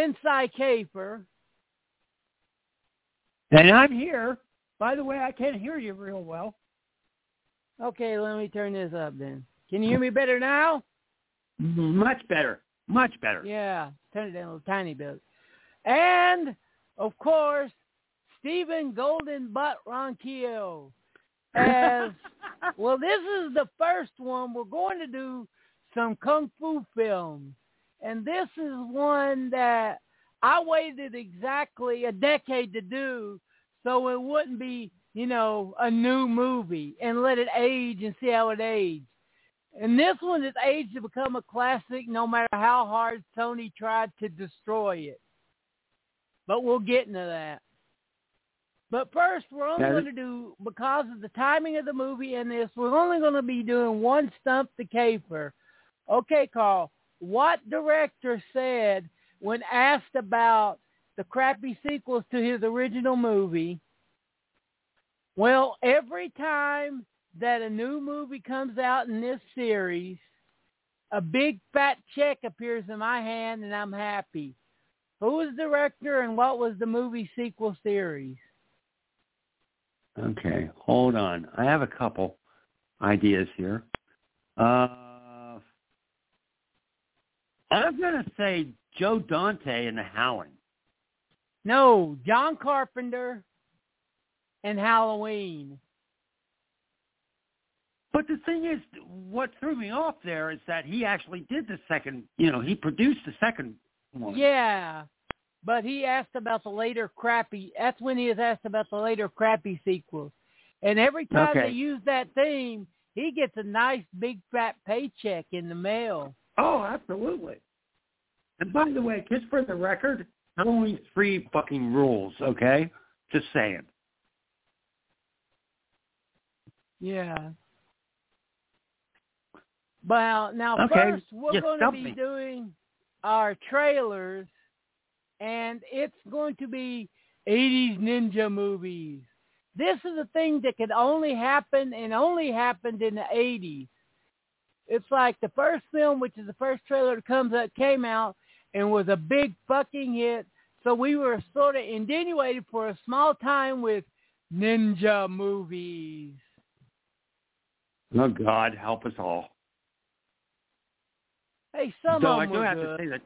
Sensei Caper. And I'm here. By the way, I can't hear you real well. Okay, let me turn this up then. Can you hear me better now? Much better. Much better. Yeah, turn it down a little tiny bit. And, of course, Stephen Golden Butt Ronquillo. As, well, this is the first one. We're going to do some Kung Fu films. And this is one that I waited exactly a decade to do so it wouldn't be, you know, a new movie and let it age and see how it aged. And this one is aged to become a classic no matter how hard Sony tried to destroy it. But we'll get into that. But first, we're only going to do, because of the timing of the movie and this, we're only going to be doing one Stump the Caper. Okay, Carl, what director said when asked about the crappy sequels to his original movie, well, every time that a new movie comes out in this series, a big fat check appears in my hand and I'm happy. Who was the director and what was the movie sequel series? Okay, hold on. I have a couple ideas here. Uh, I'm going to say Joe Dante and the Howling. No, John Carpenter and Halloween. But the thing is, what threw me off there is that he actually did the second, you know, he produced the second one. Yeah, but he asked about the later crappy, that's when he was asked about the later crappy sequels. And every time Okay. they use that theme, he gets a nice big fat paycheck in the mail. Oh, absolutely. And by the way, just for the record, only three fucking rules, okay? Just saying. Yeah. Well, now Okay, first we're you going to be doing our trailers, and it's going to be 80s ninja movies. This is a thing that could only happen and only happened in the 80s. It's like the first film, which is the first trailer that comes out, came out and was a big fucking hit. So we were sort of insinuated for a small time with ninja movies. Oh God, help us all. Hey, some Though of I do have good. to say that.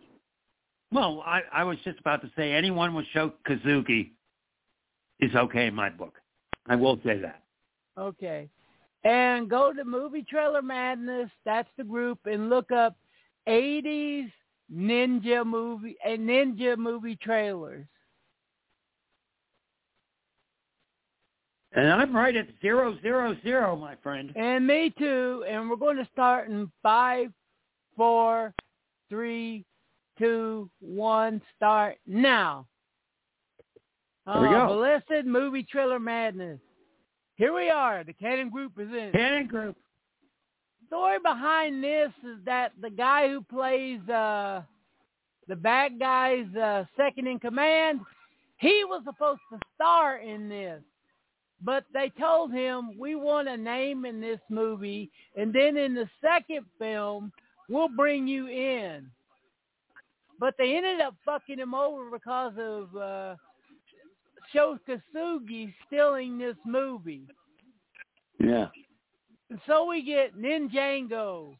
Well, I, I was just about to say anyone with Sho Kosugi is okay in my book. I will say that. Okay. And go to Movie Trailer Madness, that's the group, and look up 80s ninja movie and ninja movie trailers. And I'm right at zero zero zero, my friend. And me too. And we're going to start in five, four, three, two, one, start now. There we Uh, go. Blessed Movie Trailer Madness. Here we are. The Cannon Group is in. Cannon Group. The story behind this is that the guy who plays uh the bad guy's uh, second in command, he was supposed to star in this. But they told him, we want a name in this movie, and then in the second film, we'll bring you in. But they ended up fucking him over because of uh, Sho Kosugi stealing this movie. Yeah. And so we get Ninjango,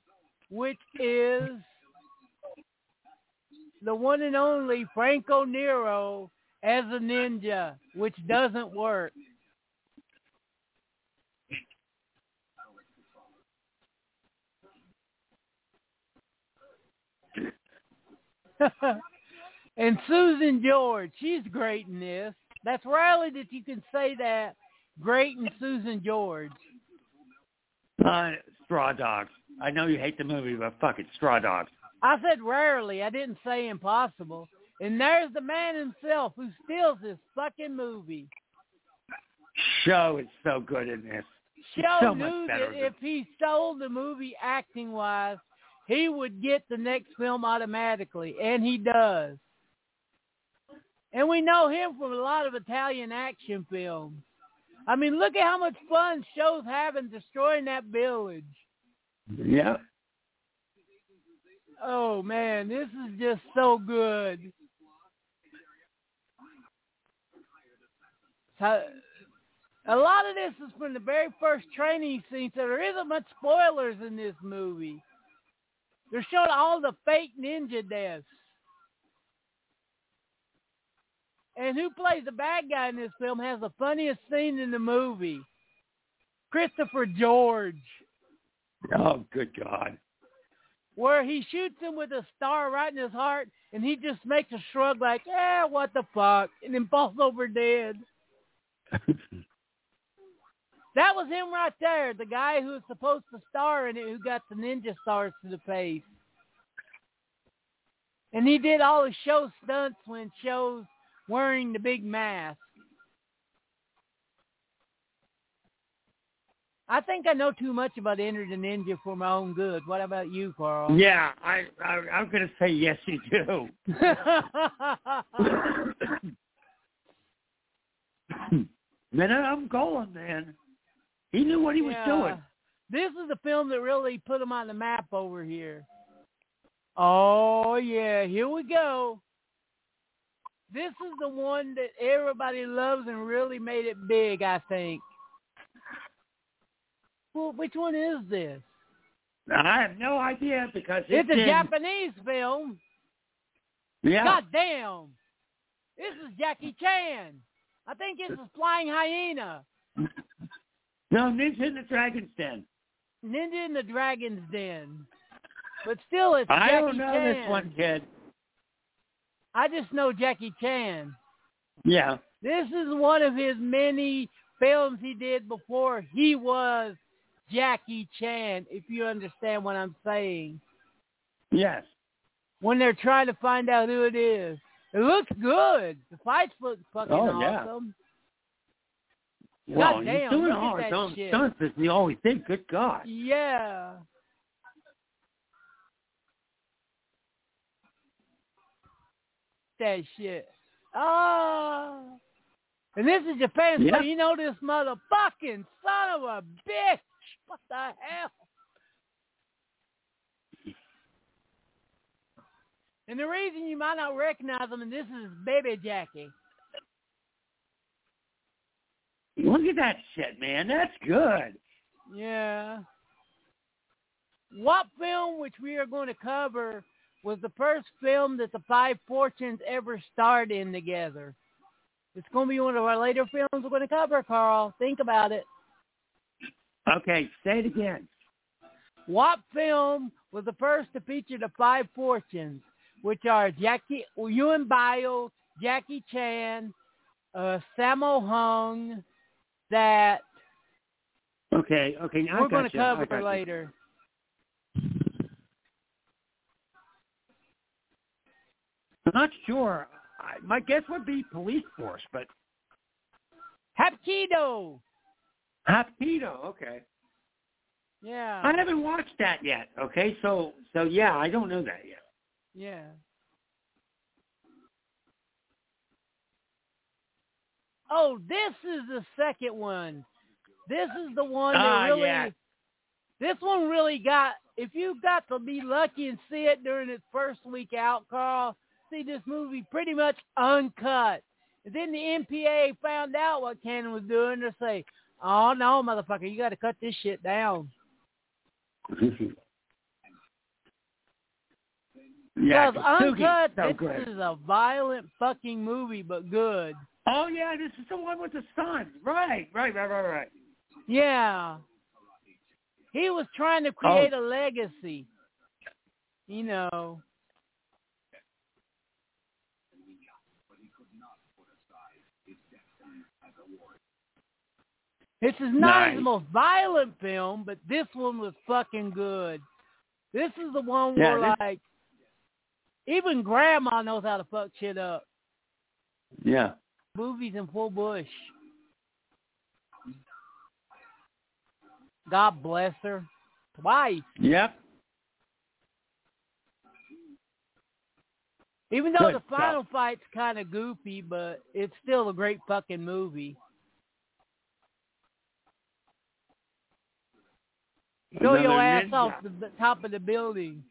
which is the one and only Franco Nero as a ninja, which doesn't work. and Susan George, she's great in this. That's rarely that you can say that. Great and Susan George. Uh, straw Dogs. I know you hate the movie, but fuck it, Straw Dogs. I said rarely. I didn't say impossible. And there's the man himself who steals this fucking movie. Sho is so good in this. Sho so knew that than- if he stole the movie acting wise, he would get the next film automatically, and he does. And we know him from a lot of Italian action films. I mean, look at how much fun Sho's having destroying that village. Yeah. Oh man, this is just so good. So, a lot of this is from the very first training scene, so there isn't much spoilers in this movie. They're showing all the fake ninja deaths. And who plays the bad guy in this film has the funniest scene in the movie. Christopher George. Oh, good God. where he shoots him with a star right in his heart, and he just makes a shrug like, "Yeah, what the fuck," and then falls over dead. That was him right there, the guy who was supposed to star in it, who got the ninja stars to the face. And he did all the show stunts when shows wearing the big mask. I think I know too much about Enter the Ninja for my own good. What about you, Carl? yeah, I, I I'm gonna say yes, you do. man, I'm going, man. He knew what he was doing. This is the film that really put him on the map over here. Oh yeah, here we go. This is the one that everybody loves and really made it big, I think. Well, which one is this? I have no idea because It's a in- Japanese film. Yeah. God damn. This is Jackie Chan. I think this is Flying Hyena. No, Ninja in the Dragon's Den. Ninja in the Dragon's Den. But still, it's I Jackie don't know Chan. this one, kid. I just know Jackie Chan. Yeah. This is one of his many films he did before he was Jackie Chan, if you understand what I'm saying. Yes. When they're trying to find out who it is. It looks good. The fights look fucking Oh, yeah. awesome. Well, God he's doing all his own stunts as he always did. Good God. Yeah. That shit. Oh. And this is Japan, so you know this motherfucking son of a bitch. What the hell? And the reason you might not recognize him, and this is Baby Jackie. Look at that shit, man. That's good. Yeah. What film, which we are going to cover, was the first film that the Five Fortunes ever starred in together? It's going to be one of our later films we're going to cover, Carl. Think about it. Okay, say it again. What film was the first to feature the Five Fortunes, which are Jackie Yuen Biao, Jackie Chan, uh, Sammo Hung, that Okay, okay. I we're going to cover later. I'm not sure. I, my guess would be police force, but Hapkido. Hapkido. Okay. Yeah. I haven't watched that yet. Okay, so so yeah, I don't know that yet. Yeah. Oh, this is the second one. This is the one that Ah, really. yeah. This one really got. If you got to be lucky and see it during its first week out, Carl, see this movie pretty much uncut. And then the MPA found out what Cannon was doing. They say, "Oh no, motherfucker, you got to cut this shit down." yeah, Because uncut, so this good. is a violent fucking movie, but good. Oh yeah, this is the one with the son. Right, right, right, right, right. Yeah. He was trying to oh. create a legacy. You know. This is not his Nice. most violent film, but this one was fucking good. This is the one Yeah, where this- like even grandma knows how to fuck shit up. Yeah. Movies in full bush. God bless her. Twice. Yep. Even though Good the final fight's kind of goofy, but it's still a great fucking movie. Throw your ass ninja. off the the top of the building.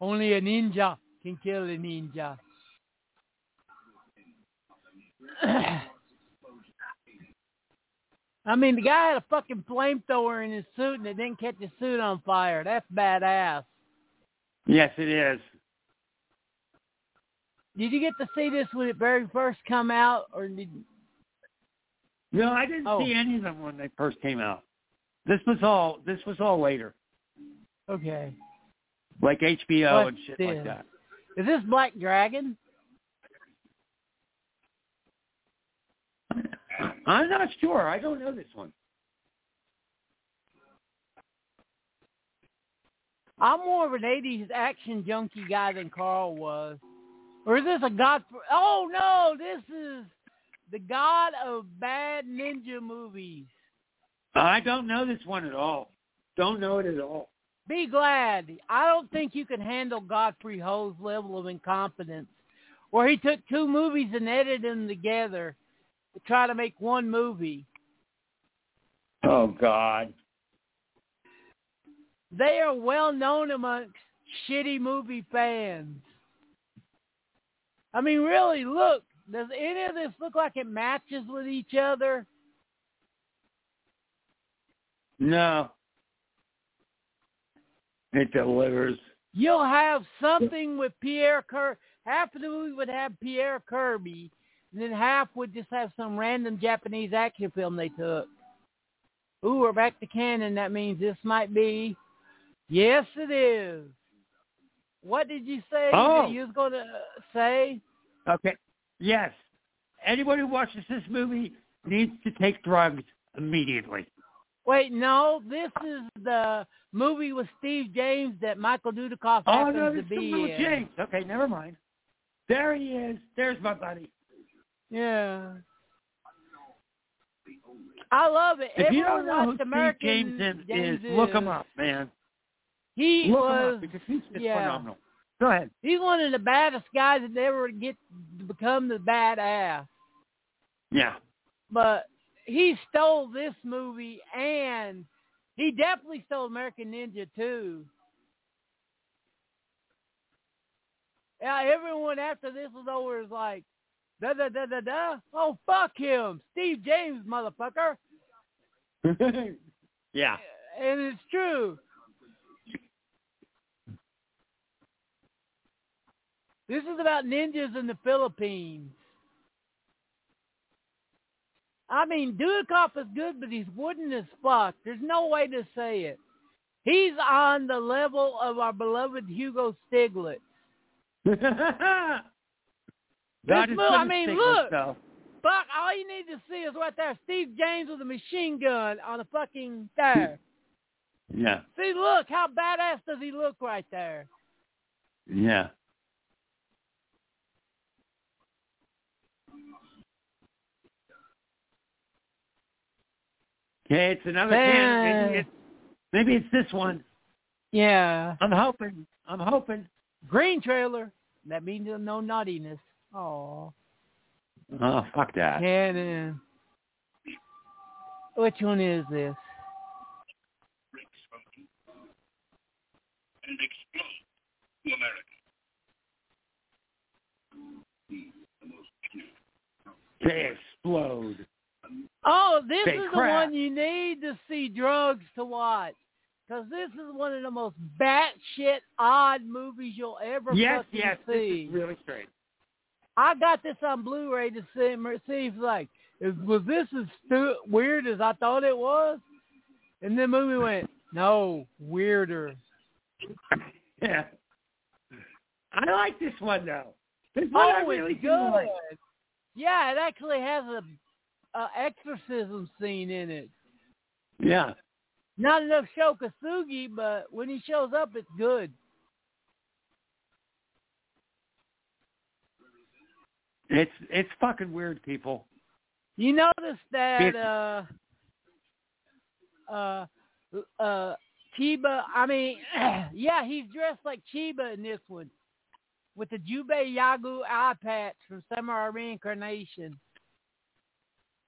Only a ninja can kill a ninja. I mean, the guy had a fucking flamethrower in his suit and it didn't catch his suit on fire. That's badass. Yes, it is. Did you get to see this when it very first come out, or did? No, I didn't Oh. see any of them when they first came out. This was all. This was all later, Okay, like HBO What's and shit like that. is this Black Dragon? I'm not sure. I don't know this one. I'm more of an '80s action junkie guy than Carl was. Or is this a God? Oh no, this is the God of bad ninja movies. I don't know this one at all. Don't know it at all. Be glad. I don't think you can handle Godfrey Ho's level of incompetence, where he took two movies and edited them together to try to make one movie. Oh God. They are well known amongst shitty movie fans. I mean, really, look. Does any of this look like it matches with each other? No. It delivers. You'll have something with Pierre Kirby. Half of the movie would have Pierre Kirby, and then half would just have some random Japanese action film they took. Ooh, we're back to Cannon. That means this might be. Yes, it is. What did you say Oh. that you was going to say? Okay. Yes. Anyone who watches this movie needs to take drugs immediately. Wait, no, this is the movie with Steve James that Michael Dudikoff Oh happens no, to be in. James. Okay, never mind. There he is. There's my buddy. Yeah. I love it. If you don't know who watched Steve American James is, James is, look him up, man. He look was him up because he's just yeah. phenomenal. Go ahead. he's one of the baddest guys that ever get to become the badass. Yeah. But he stole this movie and he definitely stole American Ninja too. Yeah, everyone after this was over is like, da da da da da. Oh fuck him, Steve James, motherfucker. yeah. And it's true. This is about ninjas in the Philippines. I mean, Dudikoff is good, but he's wooden as fuck. There's no way to say it. He's on the level of our beloved Hugo Stiglitz. This I mean, Stiglitz, look. though. Fuck, all you need to see is right there, Steve James with a machine gun on a fucking there. Yeah. See, look, how badass does he look right there? Yeah. Okay, it's another can. Maybe it's, maybe it's this one. Yeah. I'm hoping. I'm hoping. Green trailer. That means no naughtiness. Oh. Oh, fuck that. Cannon. Which one is this? and explode to America. They explode. Oh, this They is the one you need to see drugs to watch. Because this is one of the most batshit odd movies you'll ever Yes, fucking yes, see. is really strange. I got this on Blu-ray to see, see if like, is, was this as stu- weird as I thought it was? And the movie went, no, weirder. Yeah. I like this one though. This one I Oh, really it's do good. like. Yeah, it actually has a, a exorcism scene in it. Yeah. Not enough Sho Kosugi, but when he shows up, it's good. It's it's fucking weird, people. You notice that uh uh uh Chiba I mean yeah, he's dressed like Chiba in this one. With the Jubei Yagyu eye patch from Samurai Reincarnation.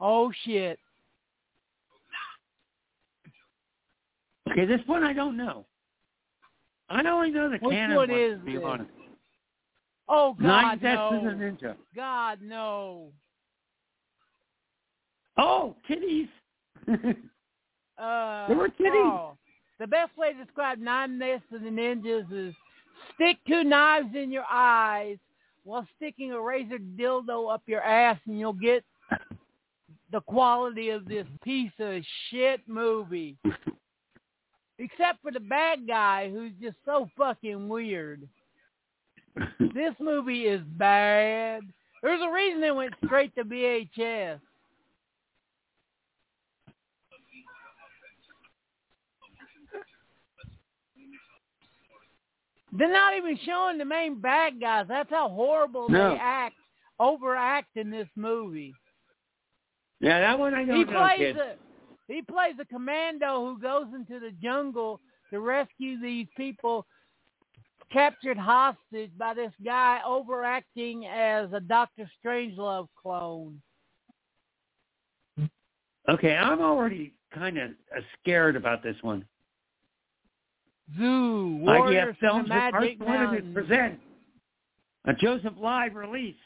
Oh shit. Okay, this one I don't know. I only know the Which Cannon one one, is to be this? honest. Oh God, Nine no. Tetsu a Ninja. God, no. Oh, kitties. Uh, They were kitties. oh, the best way to describe Nine Deaths of the Ninjas is stick two knives in your eyes while sticking a razor dildo up your ass, and you'll get the quality of this piece of shit movie. Except for the bad guy who's just so fucking weird. This movie is bad. There's a reason it went straight to VHS. They're not even showing the main bad guys. That's how horrible No. they act, overact in this movie. Yeah, that one I don't he know, plays kid. a he plays a commando who goes into the jungle to rescue these people captured hostage by this guy overacting as a Doctor Strangelove clone. Okay, I'm already kind of uh, scared about this one. Zoo Warriors IFD Films the will Magic first wanted present a Joseph Lai release.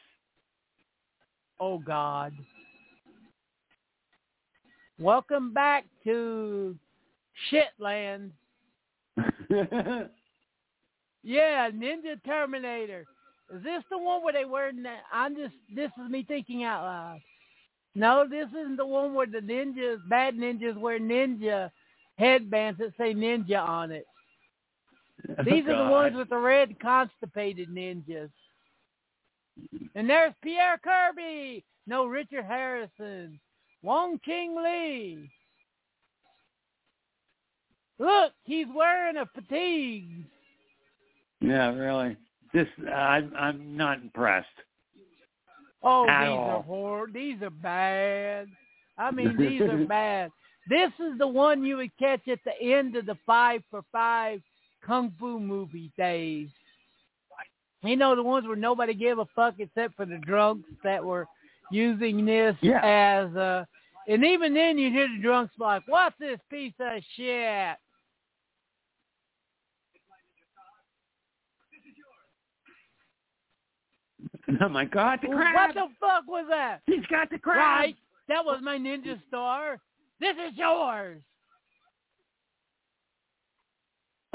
Oh God. Welcome back to Shitland. Yeah, Ninja Terminator. Is this the one where they wear? I'm just. This is me thinking out loud. No, this isn't the one where the ninjas, bad ninjas, wear ninja headbands that say ninja on it. Oh, These are the ones with the red constipated ninjas. And there's Pierre Kirby. No, Richard Harrison. Wong King Lee. Look, he's wearing a fatigue. Yeah, really. This I'm I'm not impressed. Oh, At these all. are hor- These are bad. I mean, these are bad. This is the one you would catch at the end of the five for five kung fu movie days. You know the ones where nobody gave a fuck except for the drunks that were using this Yeah. as a. And even then, you hear the drunks like, "What's this piece of shit?" Oh my God, the crab! What the fuck was that? He's got the crab. Right, that was my ninja star. This is yours.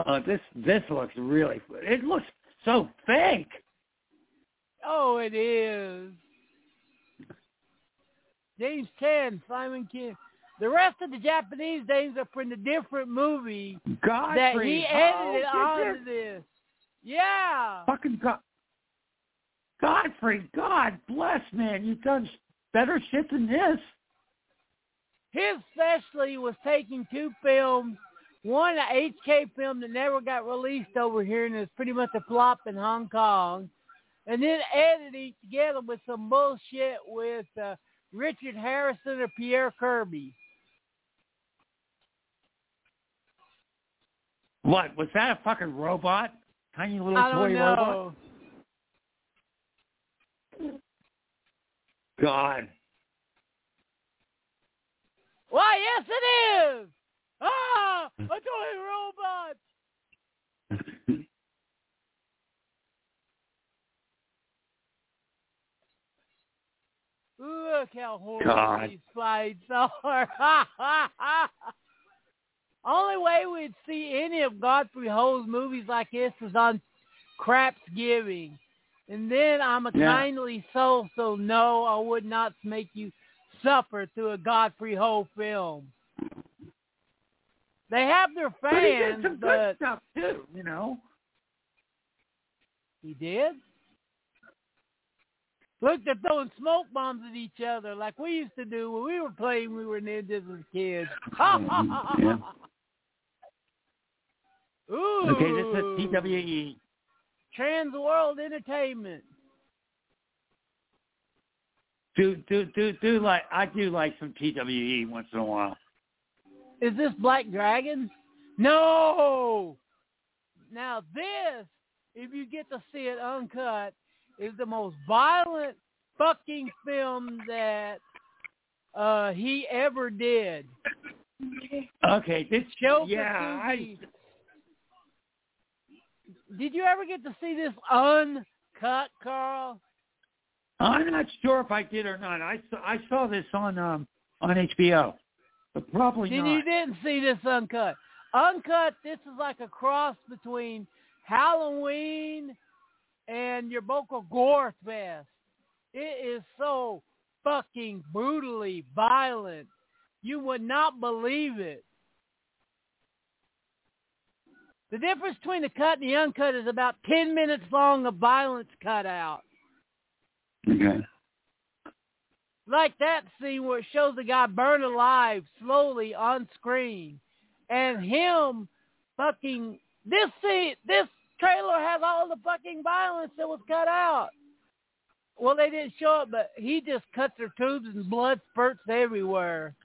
Oh, this this looks really. It looks so fake. Oh, it is. James Chan, Simon King. The rest of the Japanese names are from the different movie Godfrey. that he oh, edited did onto this? Yeah. Fucking God. Godfrey, God bless, man. You've done better shit than this. His specialty was taking two films, one an HK film that never got released over here and is pretty much a flop in Hong Kong, and then editing it together with some bullshit with uh, Richard Harrison or Pierre Kirby. What was that? A fucking robot? Tiny little toy don't robot? God. Why, yes, it is. Ah, a toy robot. Look how horrible God. these fights are. Only way we'd see any of Godfrey Ho's movies like this is on Craps Giving. And then I'm a Yeah. kindly soul, so no, I would not make you suffer through a Godfrey Ho film. They have their But he did fans, some good but stuff too, you know. he did. Look, they're throwing smoke bombs at each other like we used to do when we were playing. when We were ninjas as kids. Yeah. Mm-hmm. Ooh. Okay, this is TWE. Trans World Entertainment. Do do do do like I do like some TWE once in a while. Is this Black Dragon? No. Now this, if you get to see it uncut, is the most violent fucking film that uh he ever did. Okay, this show. yeah, I, Did you ever get to see this uncut, Carl? I'm not sure if I did or not. I saw I saw this on um on HBO, but probably Then not. you didn't see this uncut. Uncut, this is like a cross between Halloween and your local gore fest. It is so fucking brutally violent. You would not believe it. The difference between the cut and the uncut is about 10 minutes long of violence cut out. Okay. like that scene where it shows the guy burned alive slowly on screen, and him fucking this scene, this trailer has all the fucking violence that was cut out. Well, they didn't show it, but he just cuts their tubes and blood spurts everywhere.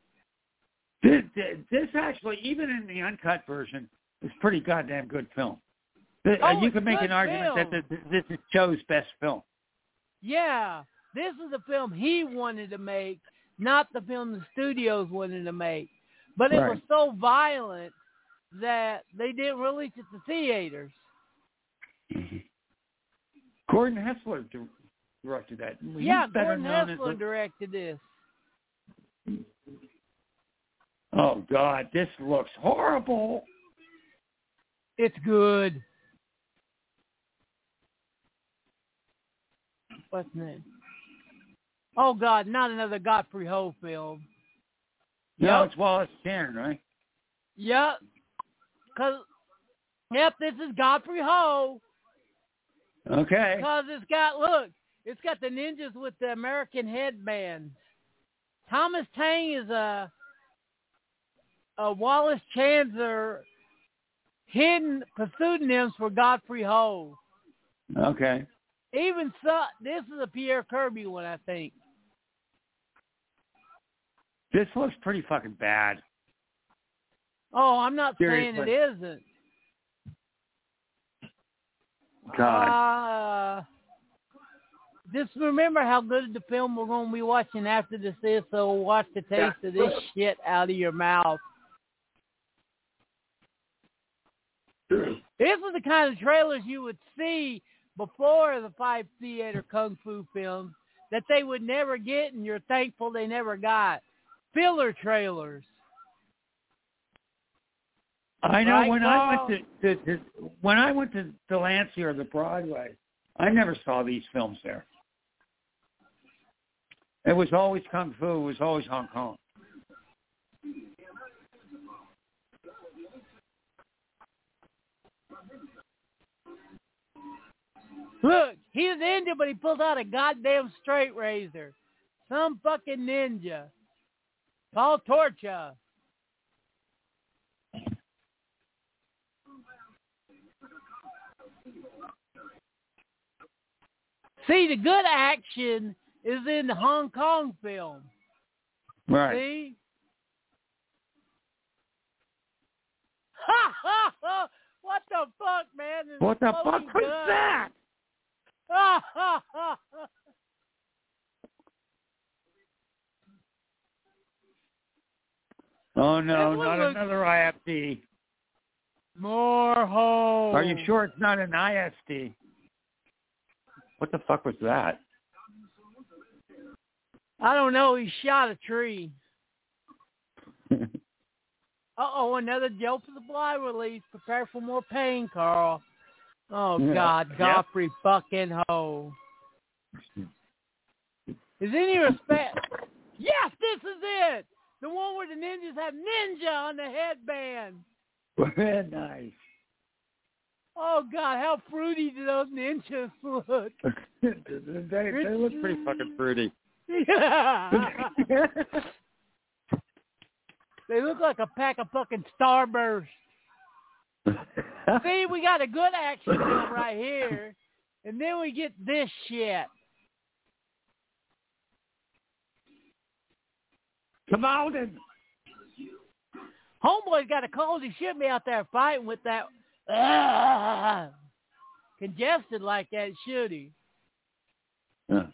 This, this actually, even in the uncut version, is pretty goddamn good film. Uh, Oh, you can make an argument that film. this, this is Joe's best film. Yeah, this is the film he wanted to make, not the film the studios wanted to make. But it was so violent that they didn't release it to theaters. Mm-hmm. Gordon Hessler directed that. He's yeah, better Gordon Hessler directed this. Oh God, this looks horrible. It's good. What's name? Oh God, not another Godfrey Ho film. No, Yep. it's Wallace Sharon, right? Yep. Cause, yep, this is Godfrey Ho. Okay. Because it's got look, it's got the ninjas with the American headbands. Thomas Tang is a a Wallace Chandler hidden pseudonyms for Godfrey Ho. Okay. Even so, this is a Pierre Kirby one, I think. This looks pretty fucking bad. Oh, I'm not saying it isn't. God. Uh, just remember how good the film we're going to be watching after this is, so watch the taste of this shit out of your mouth. This is the kind of trailers you would see before the five theater kung fu films that they would never get, and you're thankful they never got. Filler trailers. I know Right, when I went to, to, to when I went to Delancey or the Broadway, I never saw these films there. It was always kung fu. It was always Hong Kong. Look, he's an ninja, but he pulls out a goddamn straight razor. Some fucking ninja. Paul Torcha. See, the good action is in the Hong Kong film. Right. See? Ha ha ha! What the fuck, man? There's What the fuck was gun. that? Ha ha ha! ha. Oh no, not another IFD. More holes. Are you sure it's not an ISD? What the fuck was that? I don't know. He shot a tree. Uh-oh, another Joe for the Fly release. Prepare for more pain, Carl. Oh, Yeah. God. Yep. Godfrey fucking Ho. Is any respect? Yes, this is it. The one where the ninjas have ninja on the headband. Very nice. Oh, God. How fruity do those ninjas look? they, they look pretty fucking fruity. Yeah. they look like a pack of fucking Starburst. See, we got a good action film right here, and then we get this shit. Kamalden. Homeboy's got a cold. He shouldn't be out there fighting with that uh, congested like that, should he? Yeah.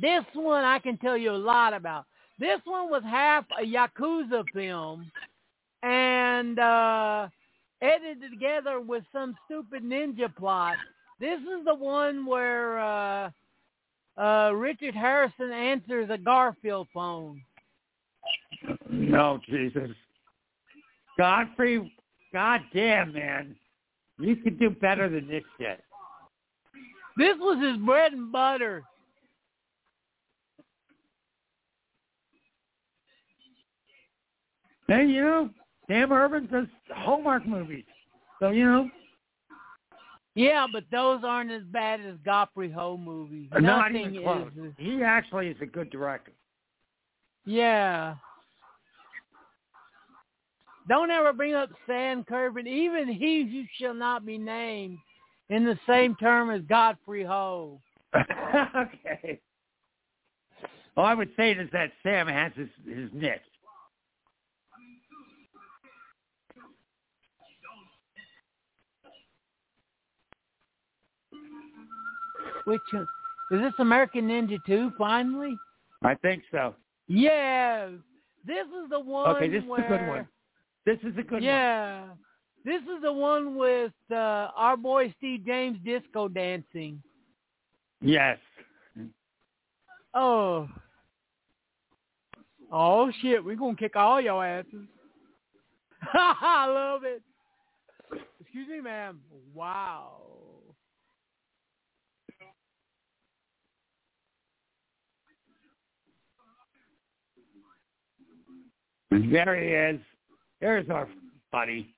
This one I can tell you a lot about. This one was half a Yakuza film and uh, edited together with some stupid ninja plot. This is the one where uh, uh, Richard Harrison answers a Garfield phone. No, Jesus. Godfrey, goddamn, man. You could do better than this shit. This was his bread and butter. Hey, you know, Sam Urban does Hallmark movies. So, you know. Yeah, but those aren't as bad as Godfrey Ho movies. Not Nothing even close. is. He actually is a good director. Yeah. Don't ever bring up Sam Kirby, even he who shall not be named, in the same term as Godfrey Ho. okay. All I would say is that Sam has his, his niche. Which uh, is this American Ninja 2 finally? I think so. Yes. This is the one Okay, this where, is a good one. This is a good one. Yeah. This is the one with uh, our boy Steve James disco dancing. Yes. Oh. Oh shit, we're gonna kick all your asses. I love it. Excuse me, ma'am. Wow. There he is. There's our buddy.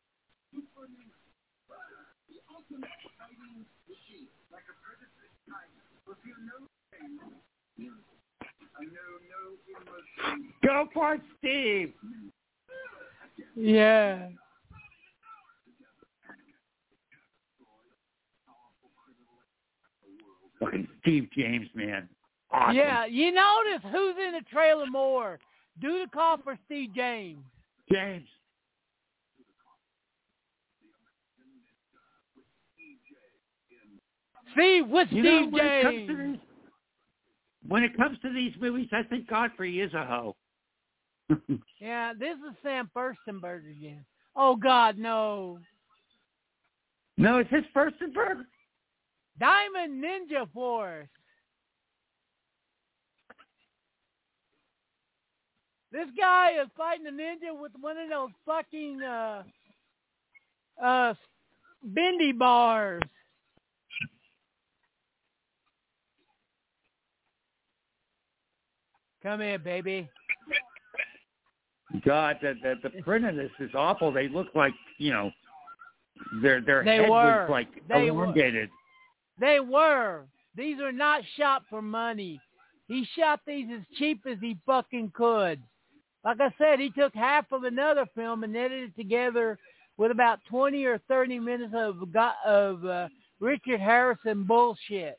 Go for it, Steve. Yeah. Fucking Steve James, man. Awesome. Yeah, you notice who's in the trailer more? Do the call for Steve James. James. Steve with You know, Steve when it, comes to James. these, when it comes to these movies, I think Godfrey is a hoe. Yeah, this is Sam Firstenberg again. Oh God, no. no, it's his Firstenberg. Diamond Ninja Force. This guy is fighting a ninja with one of those fucking uh uh bendy bars. Come here, baby. God, the, the the print of this is awful. They look like you know, their their They head were. was like They were. elongated. They were. These are not shot for money. He shot these as cheap as he fucking could. Like I said, he took half of another film and edited it together with about 20 or 30 minutes of of uh, Richard Harrison bullshit.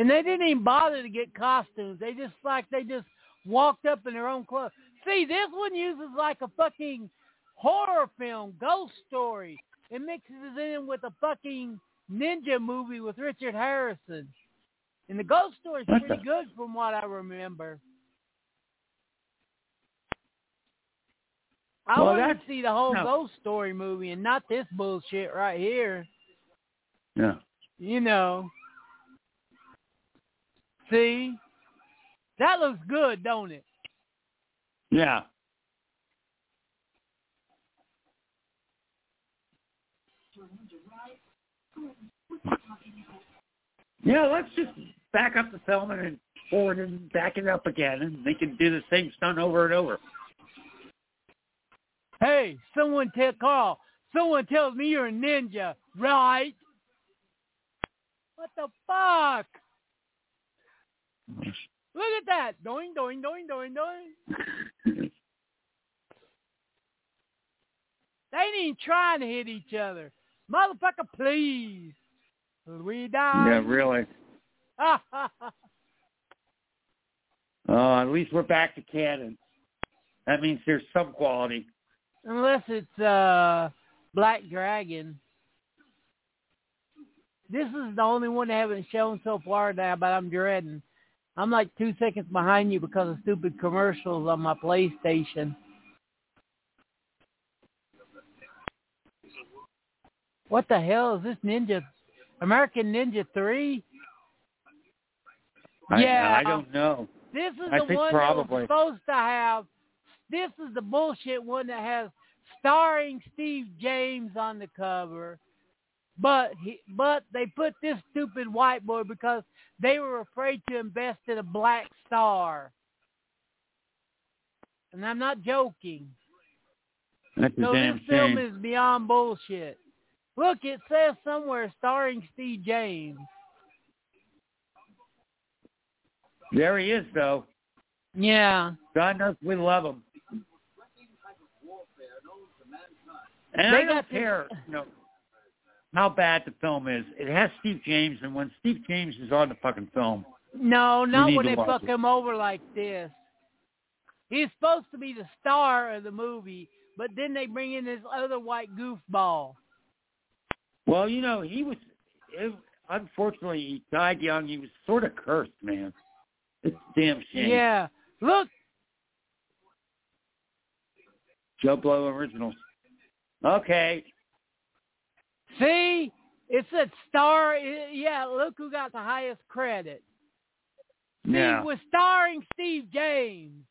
And they didn't even bother to get costumes. They just like they just walked up in their own clothes. See, this one uses like a fucking horror film, ghost story. It mixes it in with a fucking ninja movie with Richard Harrison. And the ghost story's pretty good from what I remember. I Well, want to see the whole no. ghost story movie and not this bullshit right here. Yeah. You know. See? That looks good, don't it? Yeah. Yeah, let's just back up the film and forward and back it up again, and they can do the same stunt over and over. Hey, someone tell Carl, someone tells me you're a ninja, right? What the fuck? Look at that. Doing, doing, doing, doing, doing. They ain't even trying to hit each other. Motherfucker, please. We die. Yeah, really. Oh, at least we're back to Cannon. That means there's some quality. Unless it's uh Black Dragon. This is the only one they haven't shown so far now, but I'm dreading. I'm like two seconds behind you because of stupid commercials on my PlayStation. What the hell is this Ninja? American Ninja 3? I, Yeah. I don't know. This is I the one that was supposed to have. This is the bullshit one that has starring Steve James on the cover, but he, but they put this stupid white boy because they were afraid to invest in a black star. And I'm not joking. That's So damn this film shame. is beyond bullshit. Look, it says somewhere starring Steve James. There he is, though. Yeah. God knows we love him. And They I don't care, you know, how bad the film is. It has Steve James, and when Steve James is on the fucking film, No, not when they fuck it. him over like this. He's supposed to be the star of the movie, but then they bring in this other white goofball. well, you know, he was. It, unfortunately, he died young. He was sort of cursed, man. It's a damn shame. Yeah. Look, Joe Blow originals. Okay. See? It said star. Yeah, look who got the highest credit. Steve Yeah. was starring Steve James.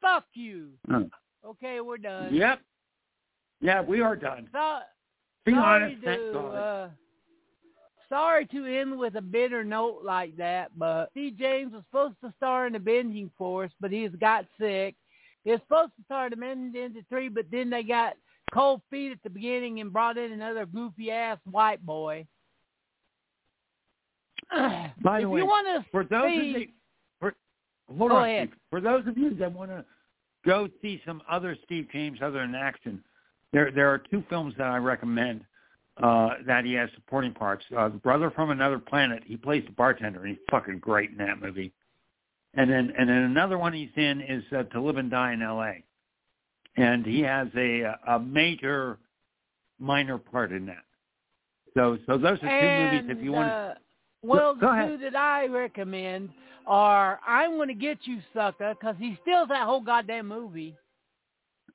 Fuck you. Huh. Okay, we're done. Yep. Yeah, we are done. So, Be sorry honest, thank to God. uh, sorry to end with a bitter note like that, but Steve James was supposed to star in the Avenging Force, but he's got sick. He was supposed to star in the Three, but then they got cold feet at the beginning and brought in another goofy ass white boy. By if way, you want to for those of see, you, for, hold on, ahead. Steve. For those of you that want to go see some other Steve James other than action, there there are two films that I recommend uh, that he has supporting parts. Uh, the Brother from Another Planet. He plays the bartender. and He's fucking great in that movie. And then and then another one he's in is uh, To Live and Die in L.A. And he has a a major minor part in that. So so those are two and, movies if you want. to uh, well, go the ahead. two that I recommend are I'm Gonna Get You, Sucker, because he steals that whole goddamn movie.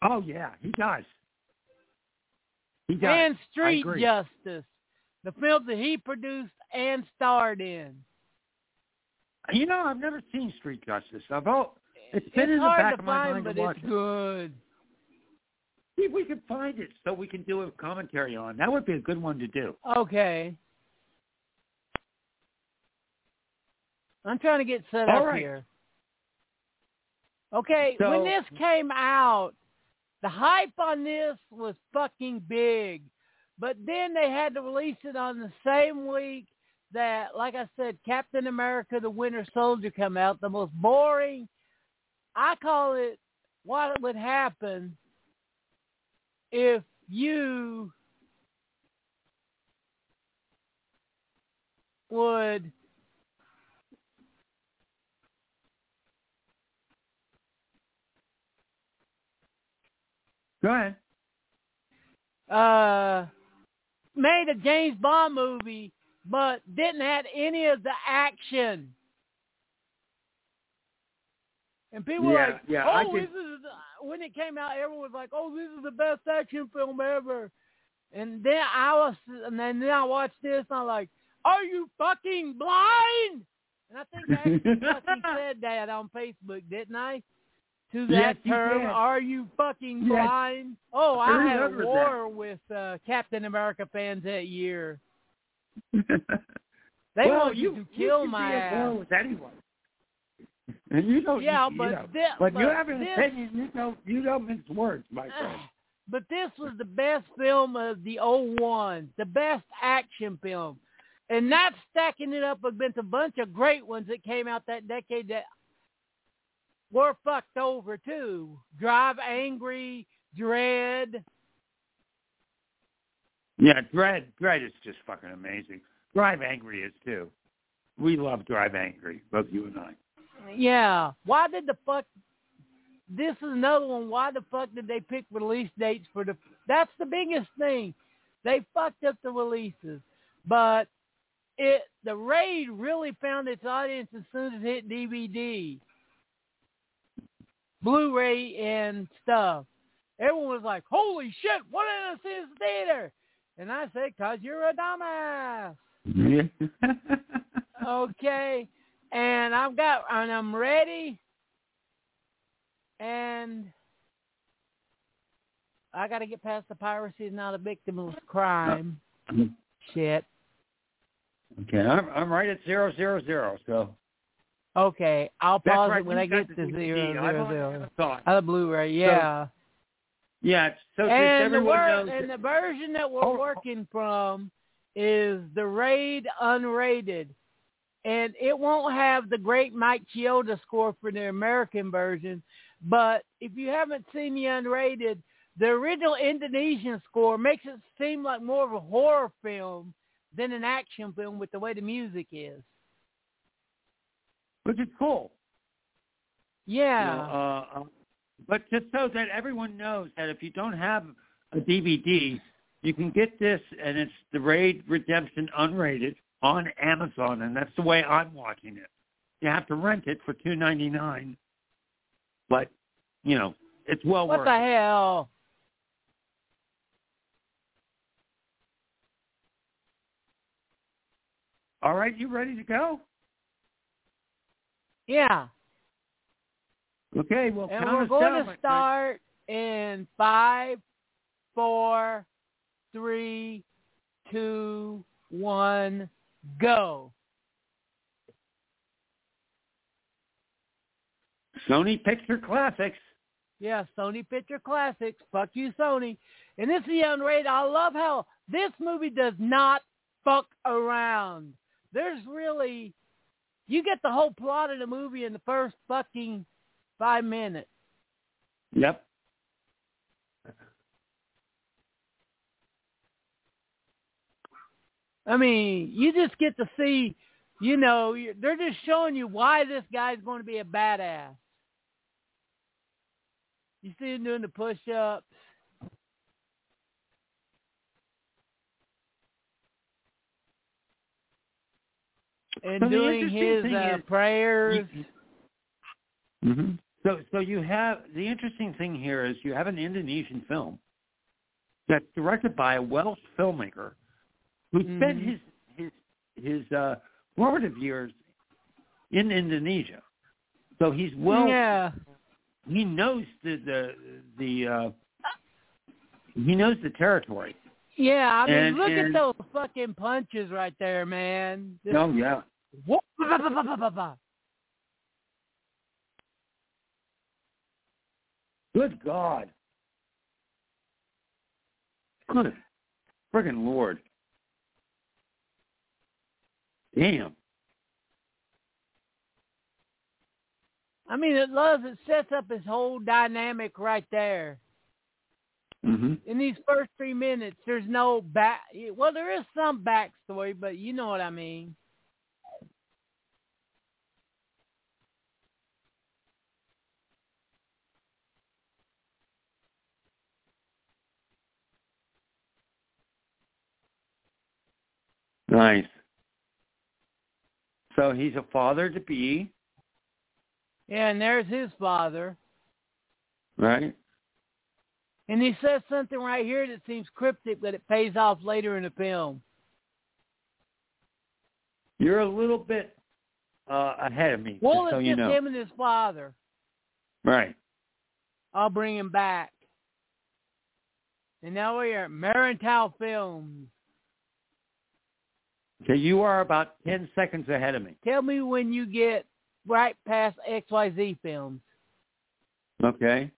Oh yeah, he does. He does. and Street. Justice, the film that he produced and starred in. You know, I've never seen Street Justice. I've all, it's been it's in the back to of my mind but it's it. good. See if we can find it so we can do a commentary on. That would be a good one to do. Okay. I'm trying to get set All up right. here. Okay, So- when this came out, the hype on this was fucking big. But then they had to release it on the same week that, like I said, Captain America the Winter Soldier come out. The most boring, I call it what would happen if you would Go ahead. uh made a James Bond movie but didn't have any of the action. And people were Yeah, like, yeah, I "Oh, can- this is when it came out. Everyone was like, "Oh, this is the best action film ever." And then I was, and then, then I watched this, and I'm like, "Are you fucking blind?" And I think I actually fucking said that on Facebook, didn't I? To that Yes, term. "Are you fucking Yes. blind?" Oh, I I had a remember that. war with uh, Captain America fans that year. They well, wanted you, to kill can my war ass. with anyone. And you don't. Yeah, you, but you know, thi- when you have an this- opinion, you don't. You don't mince words, my friend. But this was the best film of the old one, the best action film. And not stacking it up against a bunch of great ones that came out that decade that were fucked over too. Drive Angry, Dread. Yeah, Dread, Dread is just fucking amazing. Drive Angry is too. We love Drive Angry, both you and I. Yeah. Why did the fuck? This is another one. Why the fuck did they pick release dates for the? That's the biggest thing. They fucked up the releases, but it the raid really found its audience as soon as it hit DVD, Blu-ray, and stuff. Everyone was like, "Holy shit! What did I see this theater?" And I said, "Cause you're a dumbass." okay, and I've got and I'm ready, and I got to get past the piracy is not a victim of crime. Shit. Okay, I'm I'm right at zero zero zero. So Okay, I'll That's pause right, it when I get to DVD. zero zero zero. thought. Uh, Blu-ray, yeah. Yeah, so and the knows. and that- the version that we're oh. working from is the Raid Unrated, and it won't have the great Mike Shinoda score for the American version. But if you haven't seen the Unrated, the original Indonesian score makes it seem like more of a horror film than an action film with the way the music is. which is cool. You Yeah. know, uh, uh, but just so that everyone knows that if you don't have a DVD, you can get this, and it's the Raid Redemption Unrated on Amazon, and that's the way I'm watching it. You have to rent it for two ninety nine, but you know it's well what worth the it. hell? All right, you ready to go? Yeah. Okay, well, And we're going to start in five, four, three, two, one, go. Sony Picture Classics. Yeah, Sony Picture Classics. Fuck you, Sony. And this is the unrated. I love how this movie does not fuck around. There's really, you get the whole plot of the movie in the first fucking five minutes. Yep. I mean, you just get to see, you know, they're just showing you why this guy's going to be a badass. You see him doing the push-ups. And So doing his uh, is- prayers. hmm So, so you have the interesting thing here is you have an Indonesian film that's directed by a Welsh filmmaker who spent Mhm. his his his uh, formative years in Indonesia. So he's well. yeah. He knows the the the. Uh, he knows the territory. Yeah, I mean, And- look and- at those fucking punches right there, man. Just- Oh yeah. Whoop. Good God. Good friggin' Lord. Damn. I mean, it loves it sets up his whole dynamic right there. hmm In these first three minutes, there's no back. Well, there is some backstory, but you know what I mean. Nice. So he's a father to be, Yeah, and there's his father, right? and he says something right here that seems cryptic, but it pays off later in the film. You're a little bit uh, ahead of me, Well, so it's you just know. him and his father. Right. I'll bring him back. And now we are at Merantau Films. So you are about ten seconds ahead of me. Tell me when you get right past XYZ Films. Okay.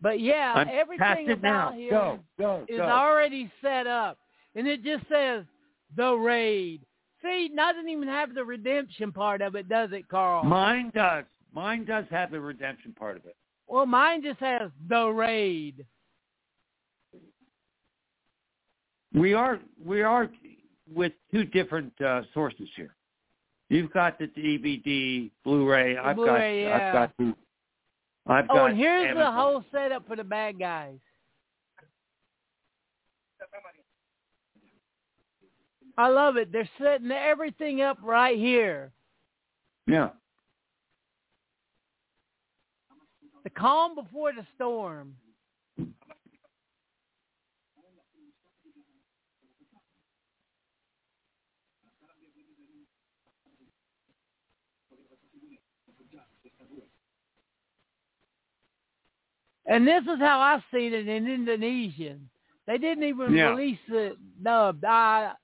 But yeah, I'm everything it now. about him Go, go, is go. already set up. And it just says the raid. See, doesn't even have the redemption part of it, does it, Karl? Mine does. Mine does have the redemption part of it. well, mine just has the raid. We are we are with two different uh, sources here. You've got the DVD, Blu-ray. The I've Blu-ray, got yeah. I've got the I've Oh, got and here's the whole setup for the bad guys. I love it. They're setting everything up right here. Yeah. The calm before the storm. And this is how I seen it in Indonesian. They didn't even Yeah. release it dubbed. I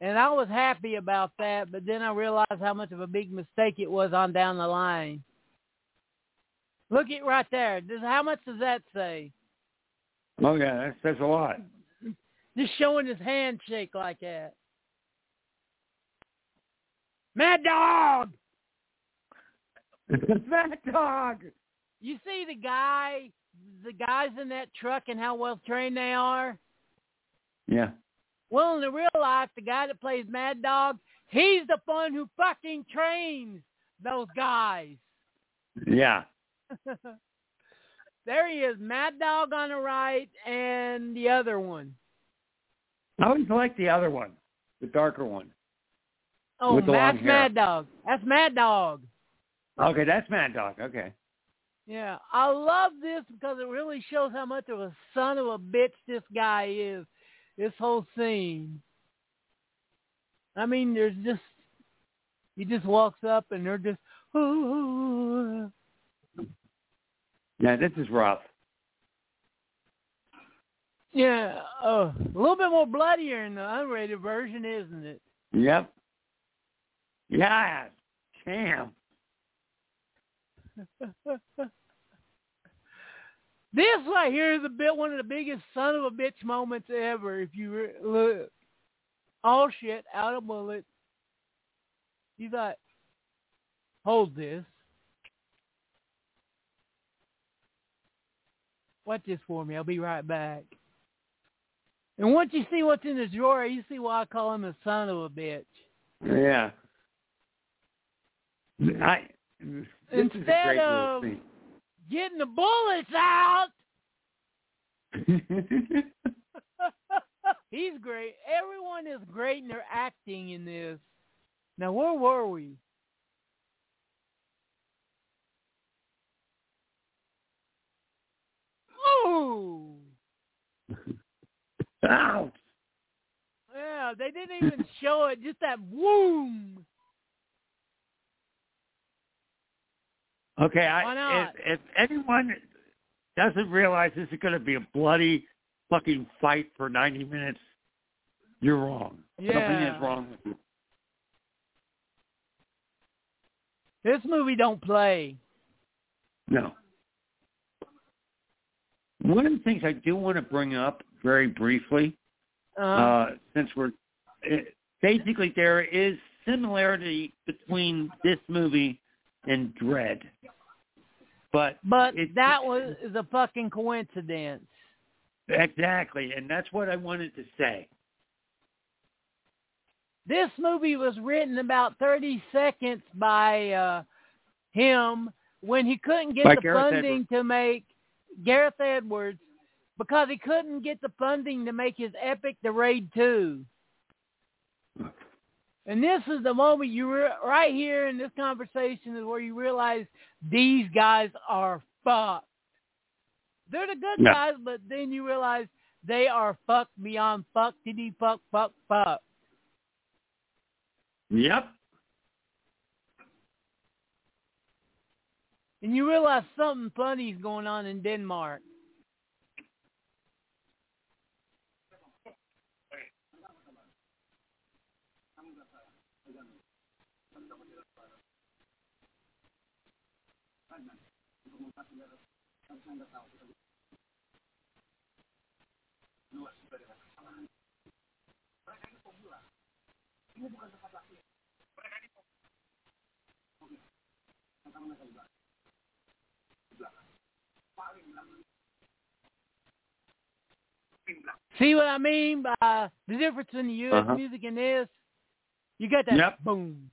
and I was happy about that, but then I realized how much of a big mistake it was on down the line. Look it right there. Does how much does that say? Oh yeah, that says a lot. Just showing his handshake like that. Mad Dog! Fat dog. You see the guy, the guys in that truck and how well trained they are? Yeah. Well, in the real life, the guy that plays Mad Dog, he's the one who fucking trains those guys. Yeah. there he is, Mad Dog on the right and the other one. I always like the other one, the darker one. Oh, that's. Mad Dog. That's Mad Dog. Okay, that's Mad Dog. Okay. Yeah, I love this because it really shows how much of a son of a bitch this guy is. This whole scene. I mean, there's just he just walks up and they're just Yeah, this is rough. yeah, uh, a little bit more bloodier in the unrated version, isn't it? Yep. Yeah. Damn. This right here is a bit one of the biggest son of a bitch moments ever. If you re- look, all shit out of bullet. You thought, hold this. Watch this for me. I'll be right back. And once you see what's in the drawer, you see why I call him a son of a bitch. Yeah. I. This Instead of- Getting the bullets out. He's great. Everyone is great in their acting in this. Now, where were we? Oh, Ouch. yeah. They didn't even show it. Just that boom. Okay, I, If, if anyone doesn't realize this is going to be a bloody fucking fight for 90 minutes, you're wrong. Something Yeah. is wrong with you. This movie don't play. No. One of the things I do want to bring up very briefly, Uh, uh, since we're basically there is similarity between this movie and Dread, but but it- that was a fucking coincidence. exactly, and that's what I wanted to say. This movie was written about 30 seconds by uh, him when he couldn't get By the Gareth funding to make Gareth Edwards because he couldn't get the funding to make his epic The Raid 2. And this is the moment you re- right here in this conversation is where you realize these guys are fucked. They're the good Yeah. guys, but then you realize they are fucked beyond fuck, titty, fuck, fuck, fuck. Yep. And you realize something funny is going on in Denmark. See what I mean by the difference in the U.S. Uh-huh. music and this? You got that yep. boom,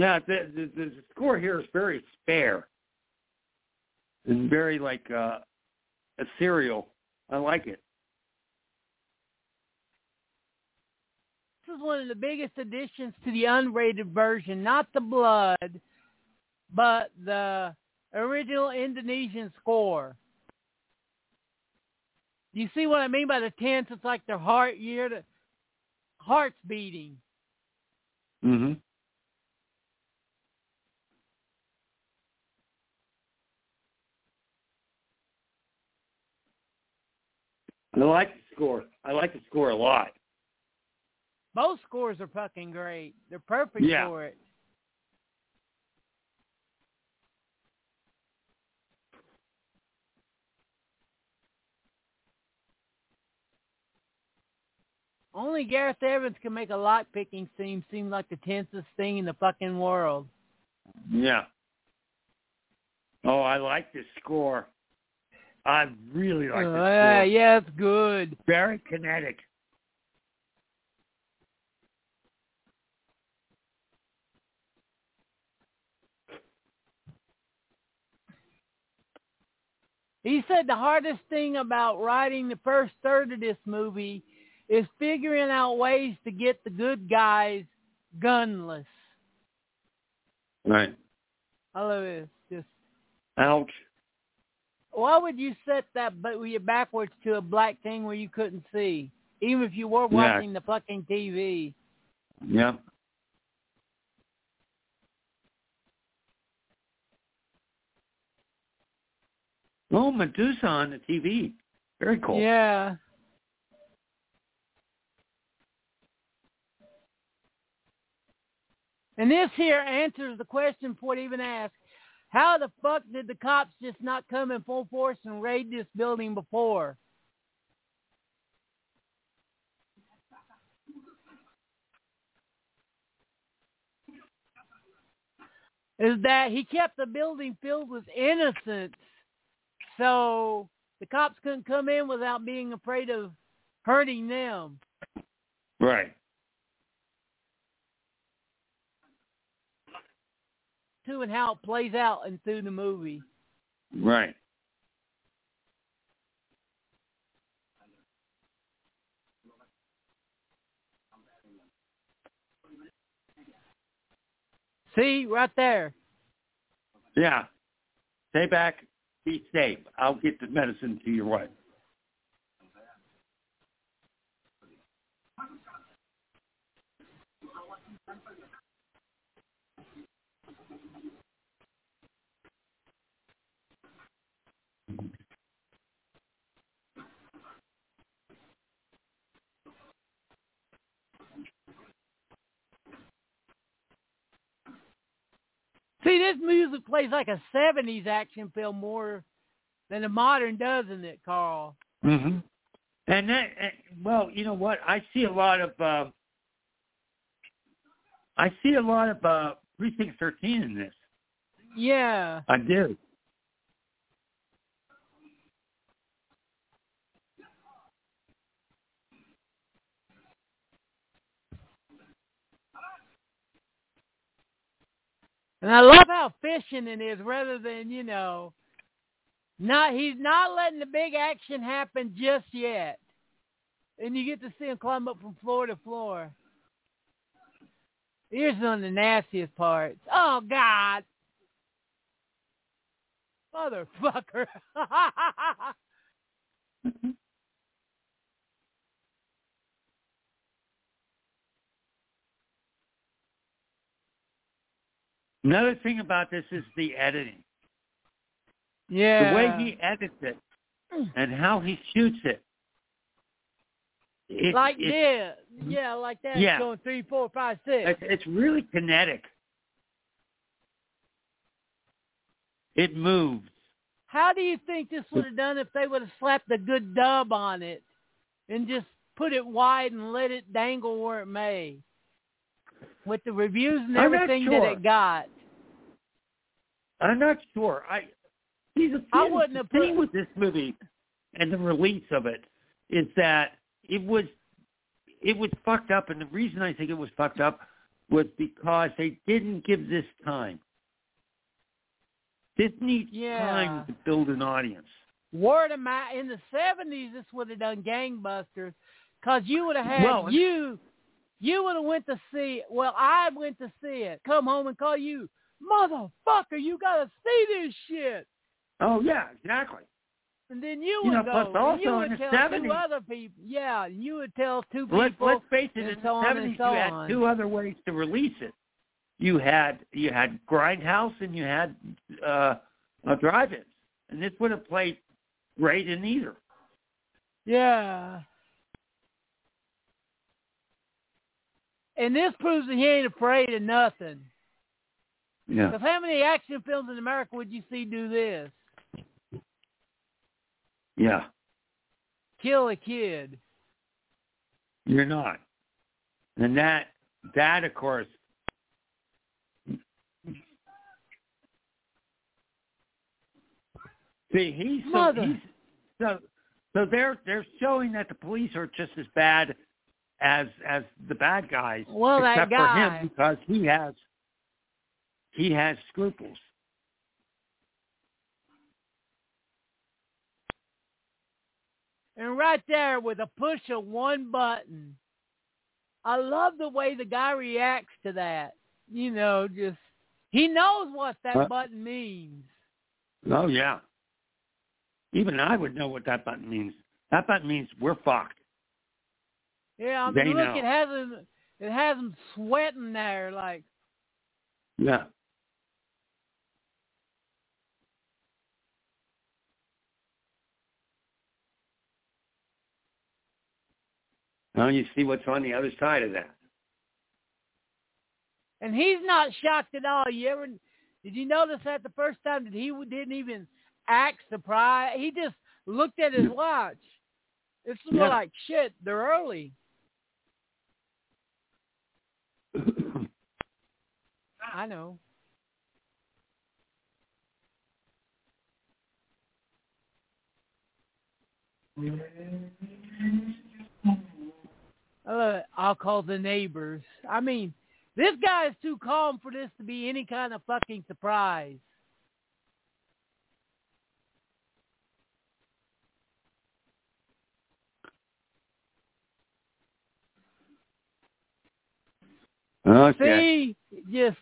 Yeah, the, the the score here is very spare. It's very like uh ethereal. I like it. This is one of the biggest additions to the unrated version, not the blood, but the original Indonesian score. You see what I mean by the tense? It's like their heart, you hear the heart's beating. Mhm. I like the score. I like the score a lot. Both scores are fucking great. They're perfect Yeah. for it. Only Gareth Evans can make a lock picking scene seem like the tensest thing in the fucking world. Yeah. Oh, I like this score. I really like Uh, this yeah, score. yeah, it's good. Very kinetic. He said the hardest thing about writing the first third of this movie is figuring out ways to get the good guys gunless. Right. I love this. Just Ouch. Why would you set that but you backwards to a black thing where you couldn't see, even if you were Yeah. watching the fucking TV? Yeah. Oh, Medusa on the TV. Very cool. Yeah. And this here answers the question Ford even asked. How the fuck did the cops just not come in full force and raid this building before? Is that he kept the building filled with innocents so the cops couldn't come in without being afraid of hurting them. Right. Too, and how it plays out and through the movie. Right. See, right there. Yeah. Stay back. Be safe. I'll get the medicine to your wife. See, this music plays like a '70s action film more than a modern, doesn't it, Karl? Mm-hmm. And that, and, well, you know what? I see a lot of, uh, I see a lot of uh, Precinct 13 in this. Yeah. I do. And I love how efficient it is rather than, you know, not he's not letting the big action happen just yet. And you get to see him climb up from floor to floor. Here's one of the nastiest parts. Oh God. Motherfucker. Another thing about this is the editing. yeah. The way he edits it hmm. and how he shoots it. It- like this. Yeah, like that. Yeah. Going three, four, five, six. It's, it's really kinetic. It moves. How do you think this would have done if they would have slapped a good dub on it and just put it wide and let it dangle where it may? With the reviews and everything sure. that it got. I'm not sure. I see the, I wouldn't the have thing put- with this movie and the release of it is that it was it was fucked up, and the reason I think it was fucked up was because they didn't give this time. This needs Yeah. time to build an audience. Word of mouth in the seventies, this would have done gangbusters, cause you would have had Well, you, you would have went to see. it. Well, I went to see it. Come home and call you, motherfucker. You gotta see this shit. Oh yeah, exactly. And then you You would know, go. plus and you would tell 70s two other people. Yeah, you would tell two people. Let's, let's face it. In the on seventies, so you had on. two other ways to release it. You had you had grindhouse and you had uh, uh, drive-ins, and this would have played great in either. Yeah. And this proves that he ain't afraid of nothing. Yeah. Because how many action films in America would you see do this? Yeah. Kill a kid. You're not. And that that of course See, he's so Mother. he's so so they're they're showing that the police are just as bad as as the bad guys Well, except for him because he has he has scruples. And right there with a push of one button. I love the way the guy reacts to that. You know, just he knows what that button means. Oh yeah. Even I would know what that button means. That button means we're fucked. Yeah, I They mean, look, know. it has him it has him sweating there like Yeah. Now you see what's on the other side of that. And he's not shocked at all. You ever did you notice that the first time that he didn't even act surprised? He just looked at his watch. It's more Yeah. like shit. They're early. I know. Uh, I'll call the neighbors. I mean, this guy is too calm for this to be any kind of fucking surprise. Okay. See, just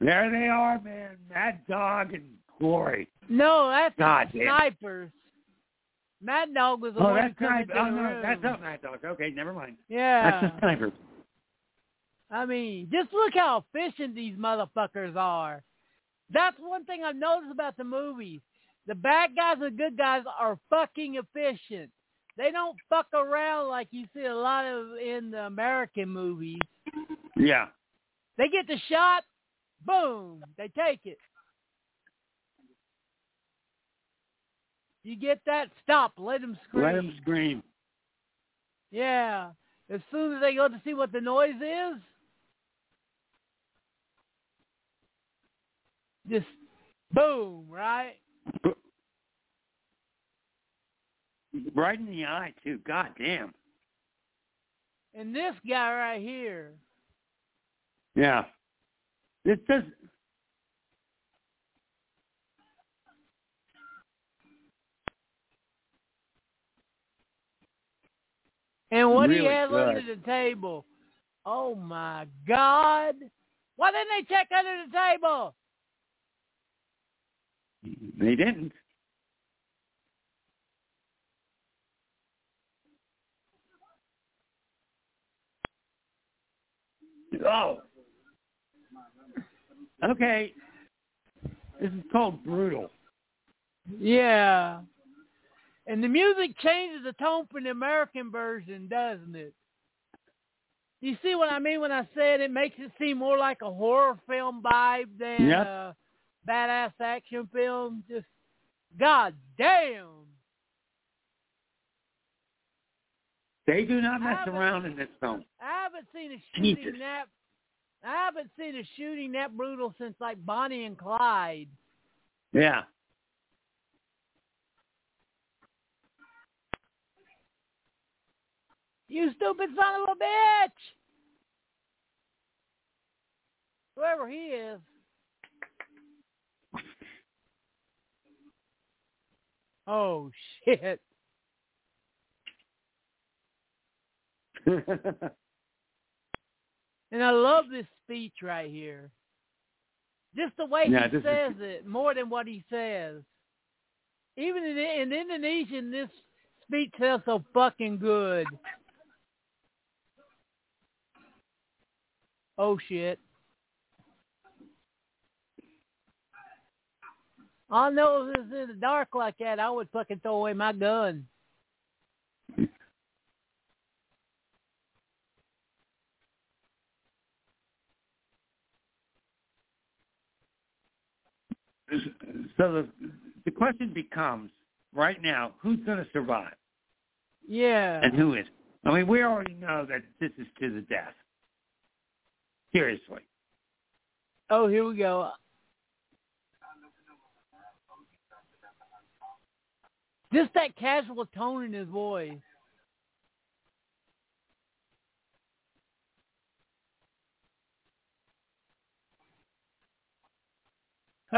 There they are, man. Mad Dog and Glory. no, that's God the damn. snipers. Mad Dog was the Oh, one that's not. Oh no, that's not Mad Dog. Okay, never mind. yeah. That's the sniper. I mean, just look how efficient these motherfuckers are. That's one thing I've noticed about the movies. The bad guys and good guys are fucking efficient. They don't fuck around like you see a lot of in the American movies. Yeah. They get the shot, boom, they take it. You get that? Stop. Let them scream. Let them scream. Yeah. As soon as they go to see what the noise is, just boom, right? Right in the eye too. God damn. And this guy right here, Yeah. This does. and what he Really has good. under the table. Oh my God! Why didn't they check under the table? They didn't. Oh. Okay. This is called brutal. Yeah. And the music changes the tone from the American version, doesn't it? You see what I mean when I said it makes it seem more like a horror film vibe than Yep. a badass action film? Just, god damn. They do not mess around in this film. I haven't seen a shooting Jesus. that I haven't seen a shooting that brutal since like Bonnie and Clyde. Yeah. You stupid son of a bitch! Whoever he is. Oh shit. and I love this speech right here. Just the way Yeah, he this is- says it, more than what he says. Even in, in Indonesian, this speech sounds so fucking good. Oh shit. I know if it was in the dark like that, I would fucking throw away my gun. So the the question becomes right now, who's going to survive Yeah. and who is? I mean, we already know that this is to the death. Seriously. Oh, here we go. Just that casual tone in his voice.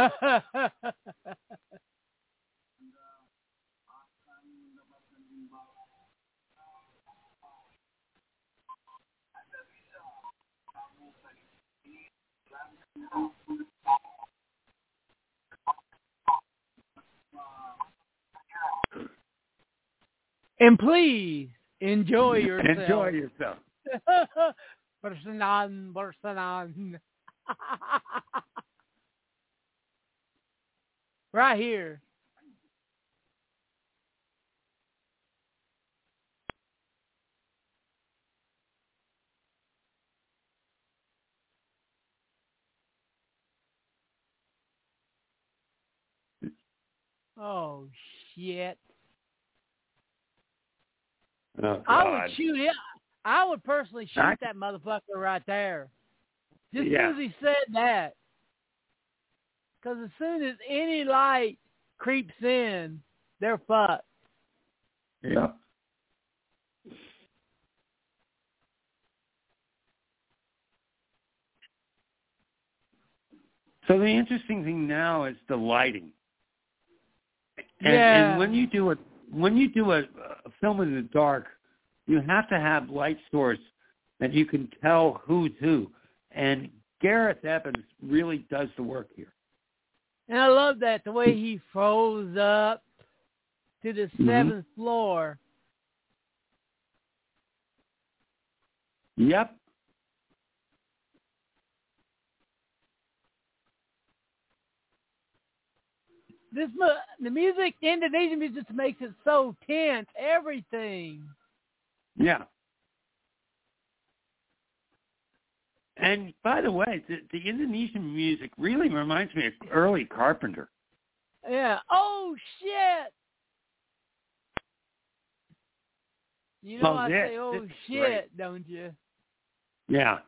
and please enjoy yourself. Enjoy yourself. Bersenan, bersenan. Right here. Oh shit! Oh, I would shoot it. I would personally shoot I- that motherfucker right there. Just Yeah. as he said that. Because as soon as any light creeps in, they're fucked. Yep. So the interesting thing now is the lighting. And, Yeah. and when you do a when you do a, a film in the dark, you have to have light source that you can tell who's who. And Gareth Evans really does the work here. And I love that, the way he froze up to the Mhm. 7th floor. Yep. This The music, Indonesian music just makes it so tense, everything. Yeah. And by the way, the, the Indonesian music really reminds me of early Carpenter. Yeah. Oh, shit! You know Oh, I this- say, oh, shit, great. don't you? Yeah.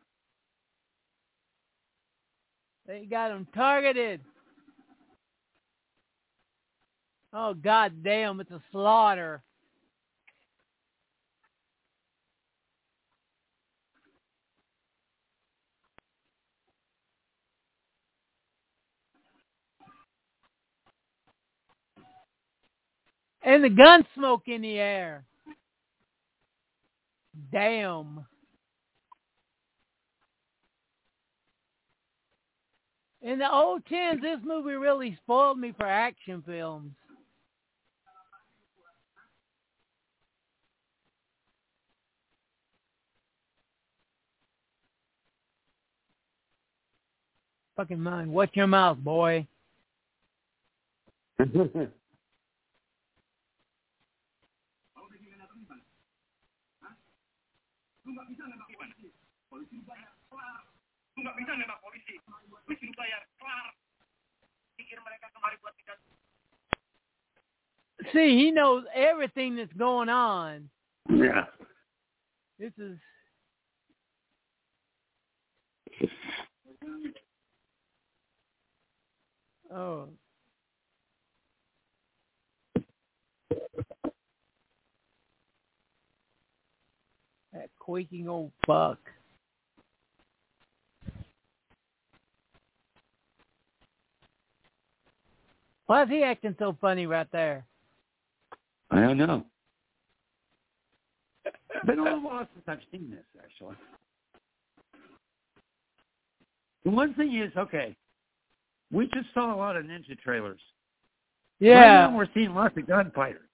They got them targeted. Oh god damn, it's a slaughter. And the gun smoke in the air. Damn. In the old tens, this movie really spoiled me for action films. Fucking mind. Watch your mouth, boy. nggak bisa nembak polisi. Polisi. Lu nggak kelar. Pikir mereka kemarin buat tidak. See, he knows everything that's going on. Yeah. This is. Oh. Quaking old fuck. Why is he acting so funny right there? I don't know. It's been a little while since I've seen this, actually. The one thing is, okay, we just saw a lot of ninja trailers. Right Yeah. now we're seeing lots of gunfighter.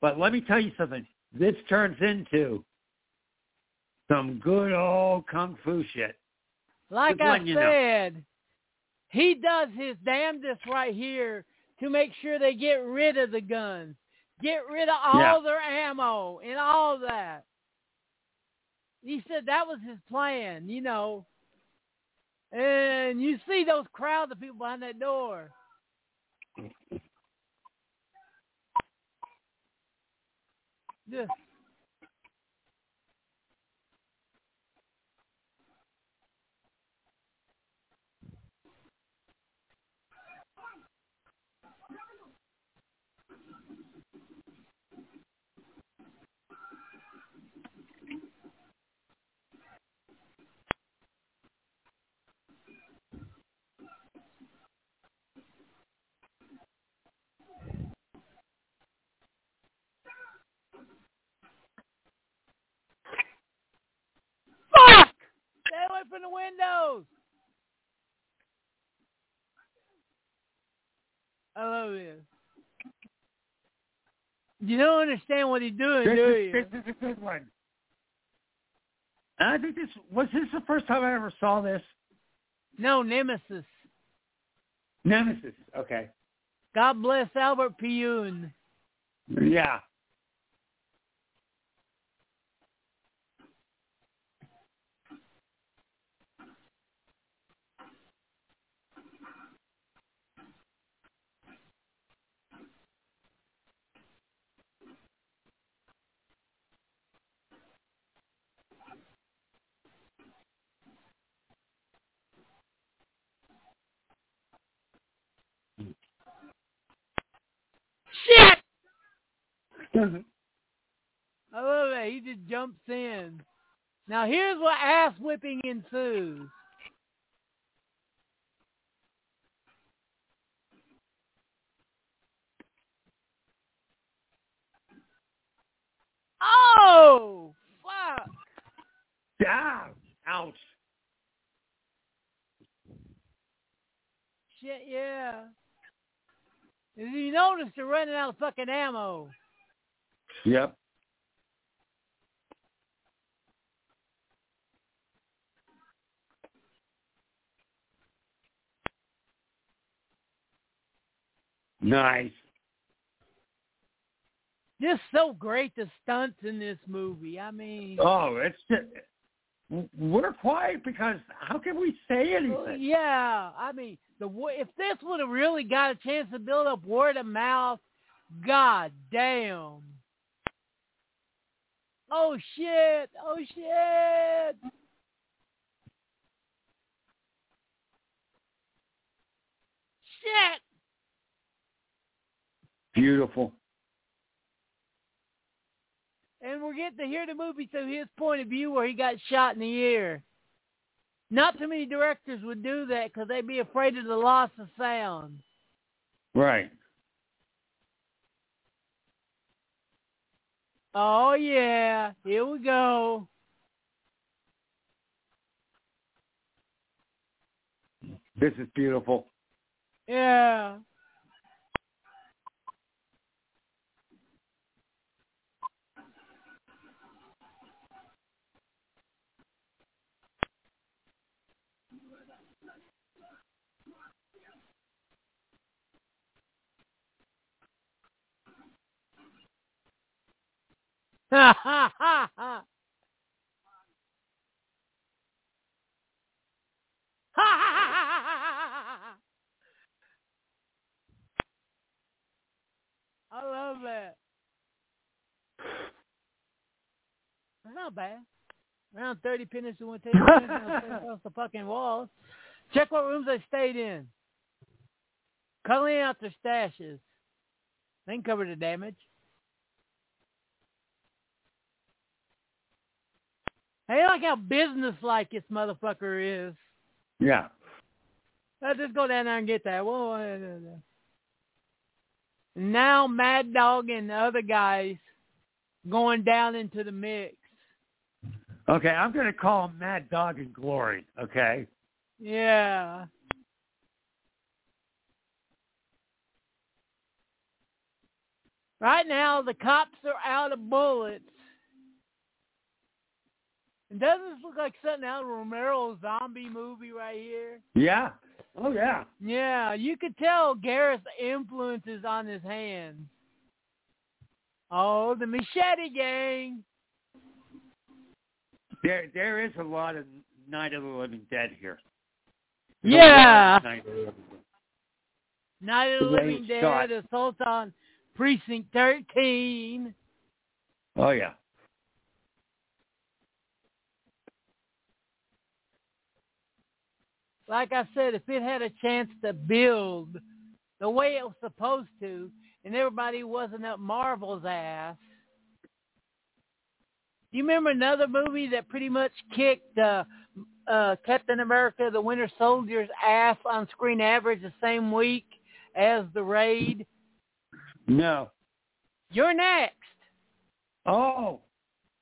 But let me tell you something. This turns into some good old kung fu shit. Like I you know. said, he does his damnedest right here to make sure they get rid of the guns, get rid of all Yeah. their ammo and all that. He said that was his plan, you know. And you see those crowds of people behind that door. Just fuck! Stay away from the windows. I love this. You don't understand what he's doing, This do is, you? this is a good one. I think this was this the first time I ever saw this. No, Nemesis. Nemesis. Okay. God bless Albert Pyun. Yeah. Shit! Mm-hmm. I love that. He just jumps in. Now here's what ass whipping ensues. Oh, fuck. yeah. Ouch. Shit, yeah. You notice, they're running out of fucking ammo. Yep. Nice. Just so great the stunts in this movie. I mean, Oh, it's just, we're quiet because how can we say oh, anything? Yeah, I mean, the if this would have really got a chance to build up word of mouth, god damn. Oh shit! Oh shit! Shit! Beautiful. And we're getting to hear the movie through his point of view where he got shot in the ear. Not too many directors would do that because they'd be afraid of the loss of sound. Right. Oh yeah, here we go. This is beautiful. Yeah. Ha. I love that. Not bad. Around 30 pennies we want to take across the fucking walls. Check what rooms they stayed in. Culling out their stashes. They can cover the damage. Hey, like how business-like this motherfucker is. Yeah. Let's just go down there and get that. Whoa. Now Mad Dog and the other guys going down into the mix. Okay, I'm going to call him Mad Dog and Glory. Okay. Yeah. Right now, the cops are out of bullets. Doesn't this look like something out of Romero's zombie movie right here? Yeah. Oh yeah. Yeah, you could tell Gareth's influence is on his hands. Oh, the Machete Gang. There, there is a lot of Night of the Living Dead here. Yeah. Night of the Living Dead. Night of the The Living Dead. Assault on Precinct 13. Oh yeah. Like I said, if it had a chance to build the way it was supposed to, and everybody wasn't up Marvel's ass. Do you remember another movie that pretty much kicked uh, uh, Captain America: The Winter Soldier's ass on screen average the same week as The Raid? No. You're next. Oh.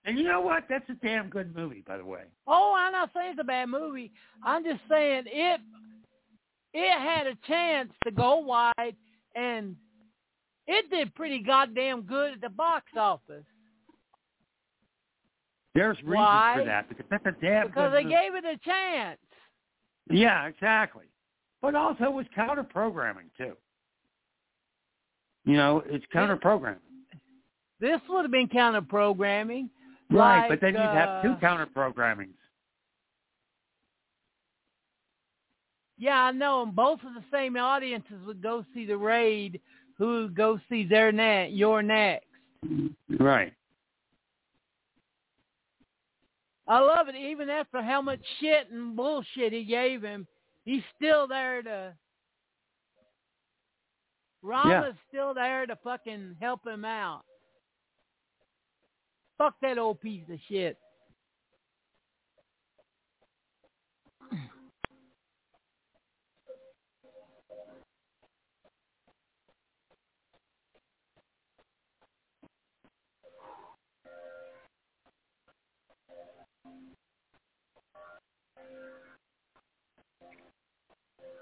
And you know what? That's a damn good movie, by the way. Oh, I'm not saying it's a bad movie. I'm just saying it it had a chance to go wide and it did pretty goddamn good at the box office There's reasons Why? for that because that's a damn because they movie. gave it a chance. Yeah, exactly. But also it was counter programming too. You know, it's counter programming. This would have been counter programming. Right, like, but then you'd have uh, two counter programmings. Yeah, I know. And both of the same audiences would go see the raid who would go see their net your next. Right. I love it. Even after how much shit and bullshit he gave him, he's still there to. Rama's still there to fucking help him out. Fuck that old piece of shit.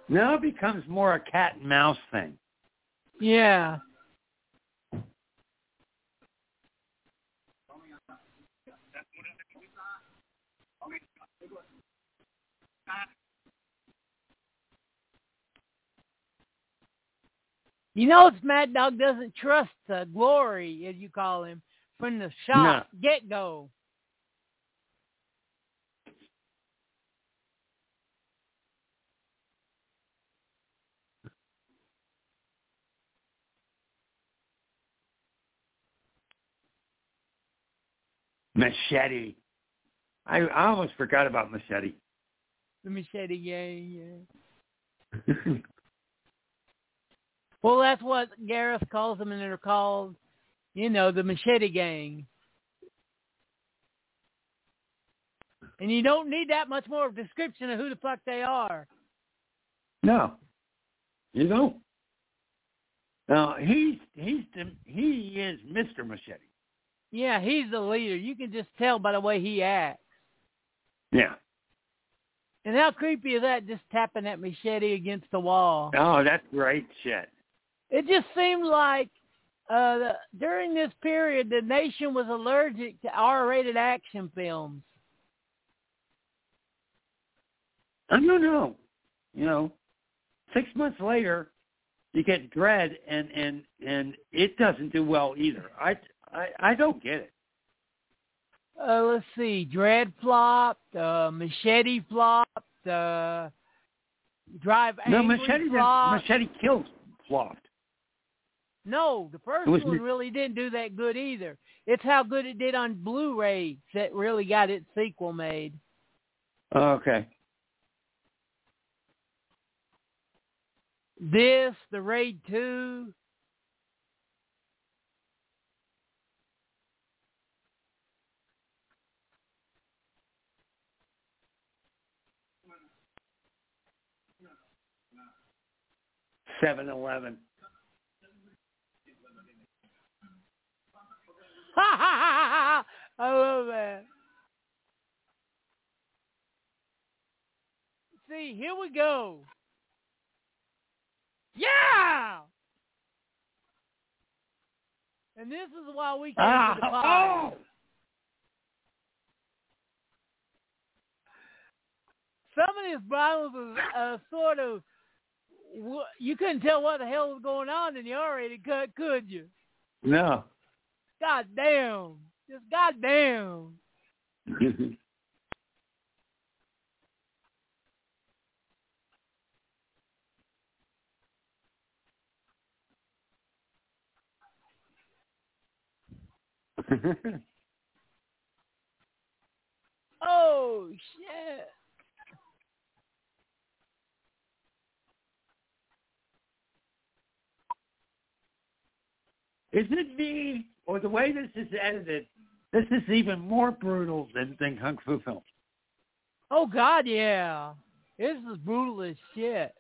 Now it becomes more a cat and mouse thing. Yeah. You know, it's Mad Dog doesn't trust uh, Glory, as you call him, from the shot get go. Machete. I, I almost forgot about Machete. The machete gang. Yeah. Well, that's what Gareth calls them, and they're called, you know, the Machete Gang. And you don't need that much more of a description of who the fuck they are. no. You know? Now he's he's the, he is Mr. Machete. Yeah, he's the leader. You can just tell by the way he acts. Yeah. And how creepy is that, just tapping that machete against the wall? Oh, that's great shit. It just seemed like uh, during this period, the nation was allergic to R-rated action films. I don't know. You know, six months later, you get Dread, and and and it doesn't do well either. I I I don't get it. Uh, let's see, Dread flopped, uh, Machete flopped, uh, Drive No, Machete flopped. Machete kills flopped. No, the first one really didn't do that good either. It's how good it did on Blu-ray that really got its sequel made. Oh, okay. this, the Raid 2. Seven Eleven. I love that. See, here we go. Yeah! And this is why we came Ah, to the pod. oh! Some of these bottles is uh, sort of, you couldn't tell what the hell was going on in the R-rated cut, could you? No. God damn. Just goddamn. Oh, shit. is it me or the way this is edited? This is even more brutal than, than Kung Fu films. Oh, God, yeah. This is brutal as shit.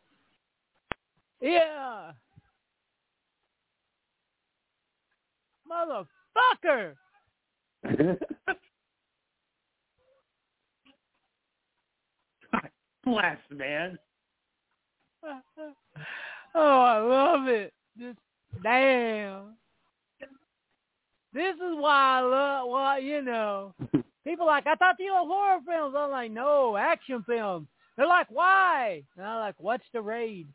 Yeah. Motherfucker. Bless, man. oh, I love it. Just damn. This is why I love. Well, you know, people like I thought you love horror films. I'm like, no, action films. They're like, why? And I'm like, what's the raid?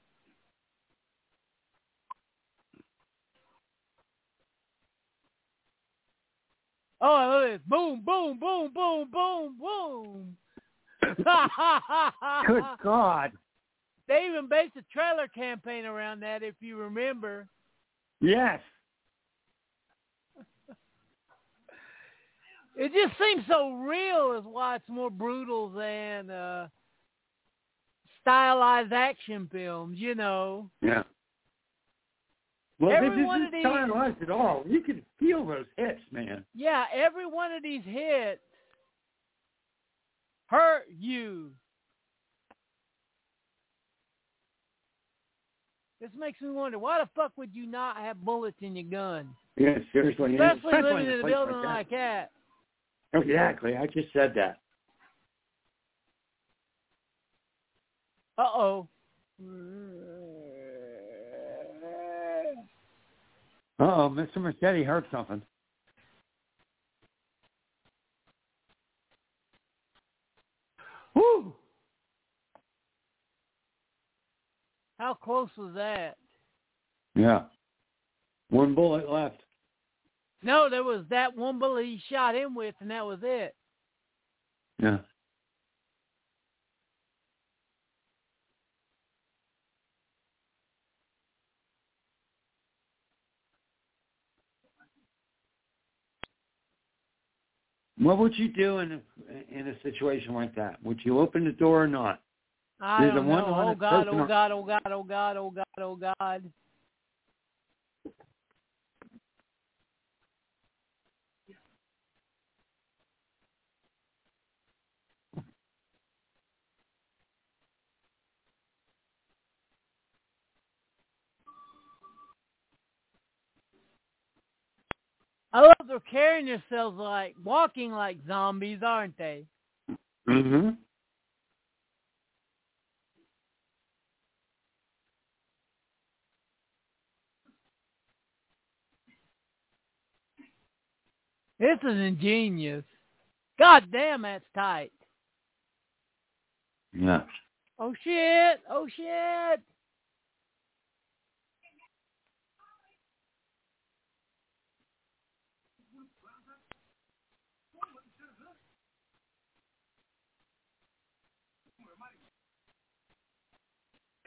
Oh, I love this. Boom, boom, boom, boom, boom, boom. Good God. They even based a trailer campaign around that, if you remember. Yes. It just seems so real, is why it's more brutal than uh, stylized action films. You know. Yeah. Well, Every this one isn't of these- stylized at all. You can feel those hits, man. Yeah, every one of these hits hurt you. This makes me wonder, why the fuck would you not have bullets in your gun? Yeah, seriously. Especially living in a building that. like that. Exactly. I just said that. Uh-oh. Uh-oh, Mr. Machete heard something. Whew. How close was that? Yeah. One bullet left. No, there was that one bullet he shot him with, and that was it. Yeah. What would you do in a, in a situation like that? Would you open the door or not? I There's don't know. Oh, oh one-legged God! Oh God! Oh God! Oh God! Oh God! Oh God! I love they're carrying themselves like walking like zombies, aren't they? Mm-hmm. This is ingenious. God damn, that's tight. Yeah. Oh shit! Oh shit!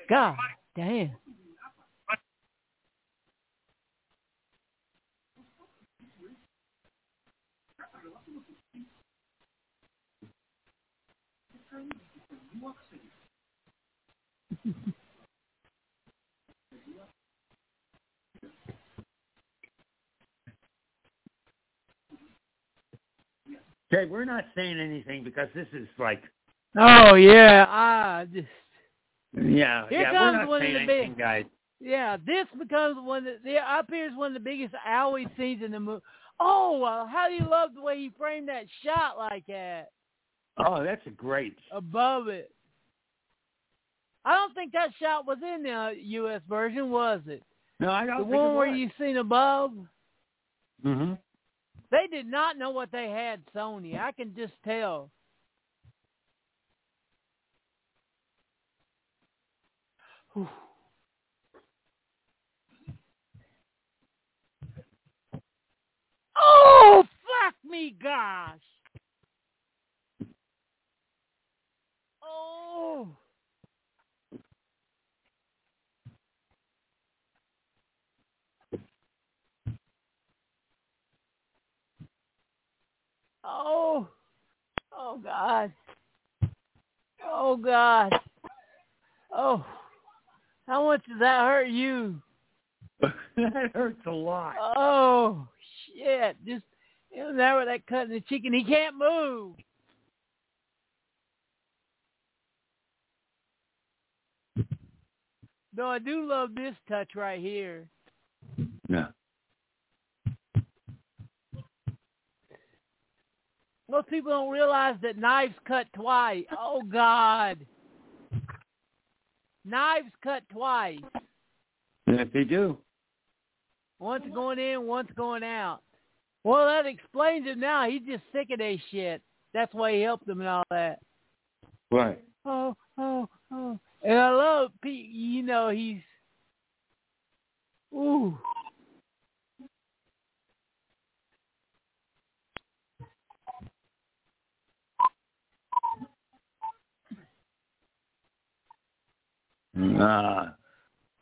God damn. Okay, we're not saying anything because this is like. Oh yeah, I just yeah, Here yeah, comes we're not one of the big- guys. yeah. This becomes one of the up here is one of the biggest owie scenes in the movie. Oh, well, how do you love the way he framed that shot like that Oh, that's a great. above it? I don't think that shot was in the uh, U.S. version, was it? No, I The don't think one where you seen above. hmm They did not know what they had, Sony. I can just tell. Whew. Oh, fuck me, gosh. Oh. Oh. Oh, God. Oh, God. Oh. How much does that hurt you? that hurts a lot. Oh, shit. Just, you know, there with that cut in the chicken. He can't move. No, I do love this touch right here. Yeah. Most people don't realize that knives cut twice. Oh, God. Knives cut twice. Yes, they do. Once going in, once going out. Well, that explains it now. He's just sick of this shit. That's why he helped them and all that. Right. Oh, oh, oh. And I love Pete. You know, he's. Ooh.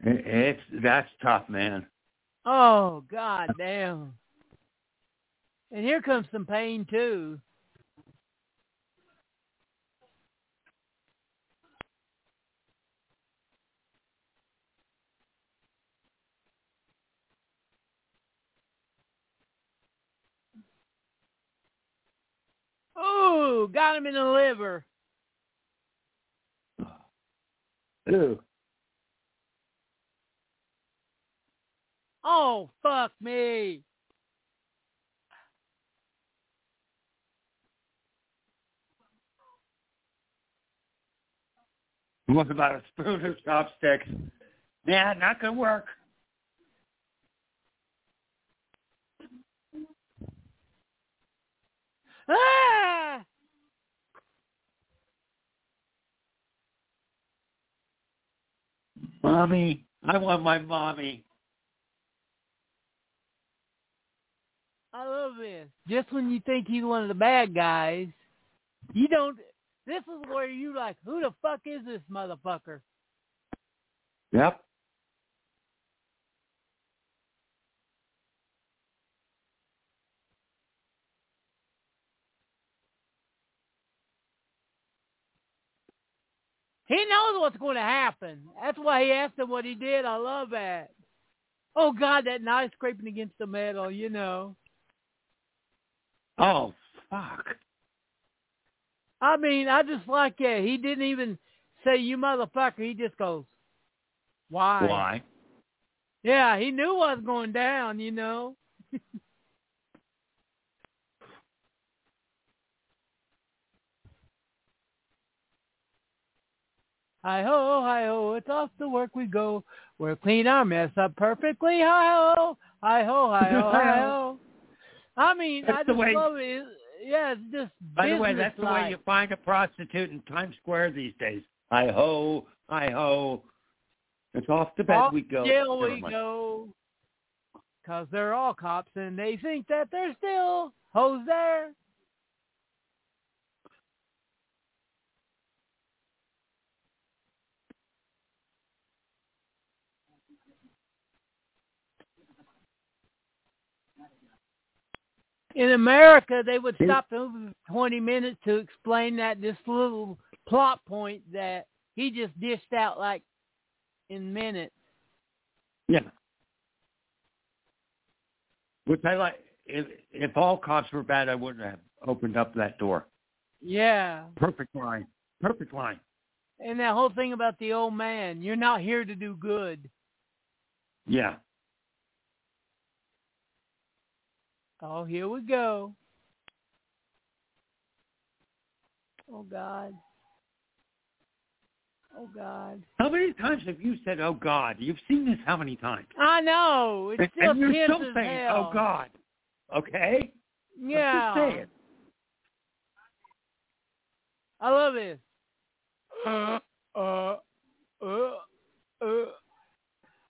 It, it's that's tough, man. Oh, god damn. And here comes some pain, too. Ooh, got him in the liver. Ew. Oh, fuck me. What about a spoon or chopsticks? Yeah, not gonna work. Ah! Mommy, I want my mommy. I love this. Just when you think he's one of the bad guys, you don't. This is where you like, who the fuck is this motherfucker? Yep. He knows what's going to happen. That's why he asked him what he did. I love that. Oh God, that knife scraping against the metal. You know. Oh, fuck. I mean, I just like that. He didn't even say you motherfucker. He just goes, why? Why? Yeah, he knew what was going down. You know. Hi ho, hi ho, it's off to work we go. We'll clean our mess up perfectly. Hi ho, hi ho, hi ho, hi ho. I mean, That's I the just way- love it. Yeah, it's just By the way, that's the way you find a prostitute in Times Square these days. Hi ho, hi ho. It's off to bed Off we go. jail Never we mind. go. Cause they're all cops and they think that they're still hoes there. In America, they would stop the movie for 20 minutes to explain that this little plot point that he just dished out like in minutes. Yeah. Which I like. If if all cops were bad, I wouldn't have opened up that door. Yeah. Perfect line. Perfect line. And that whole thing about the old man, you're not here to do good. Yeah. Oh, here we go. Oh God. Oh God. How many times have you said, "Oh God"? You've seen this how many times? I know. It's still and you're still saying, hell. "Oh God." Okay. Let's Yeah. Just say it. I love this. Uh, uh, uh, uh.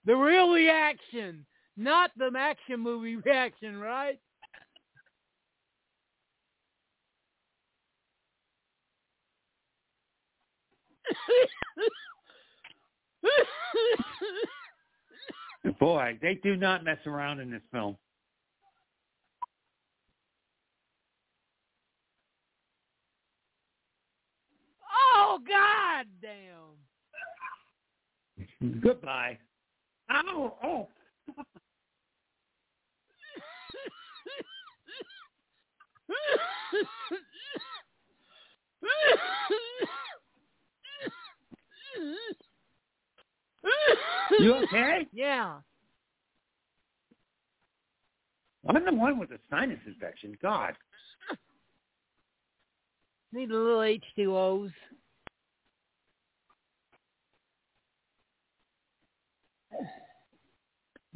The real reaction, not the action movie reaction, right? Boy, they do not mess around in this film. oh God damn! Goodbye. Ow! Oh. You okay? Yeah. I'm the one with the sinus infection. God. Need a little H2Os.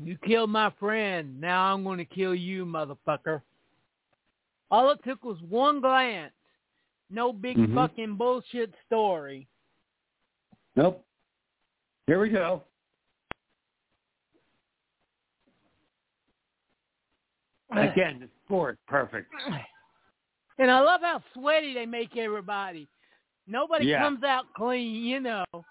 You killed my friend. Now I'm going to kill you, motherfucker. All it took was one glance. No big Mhm. fucking bullshit story. Nope. Here we go. Again, the score is perfect. And I love how sweaty they make everybody. Nobody Yeah. comes out clean, you know.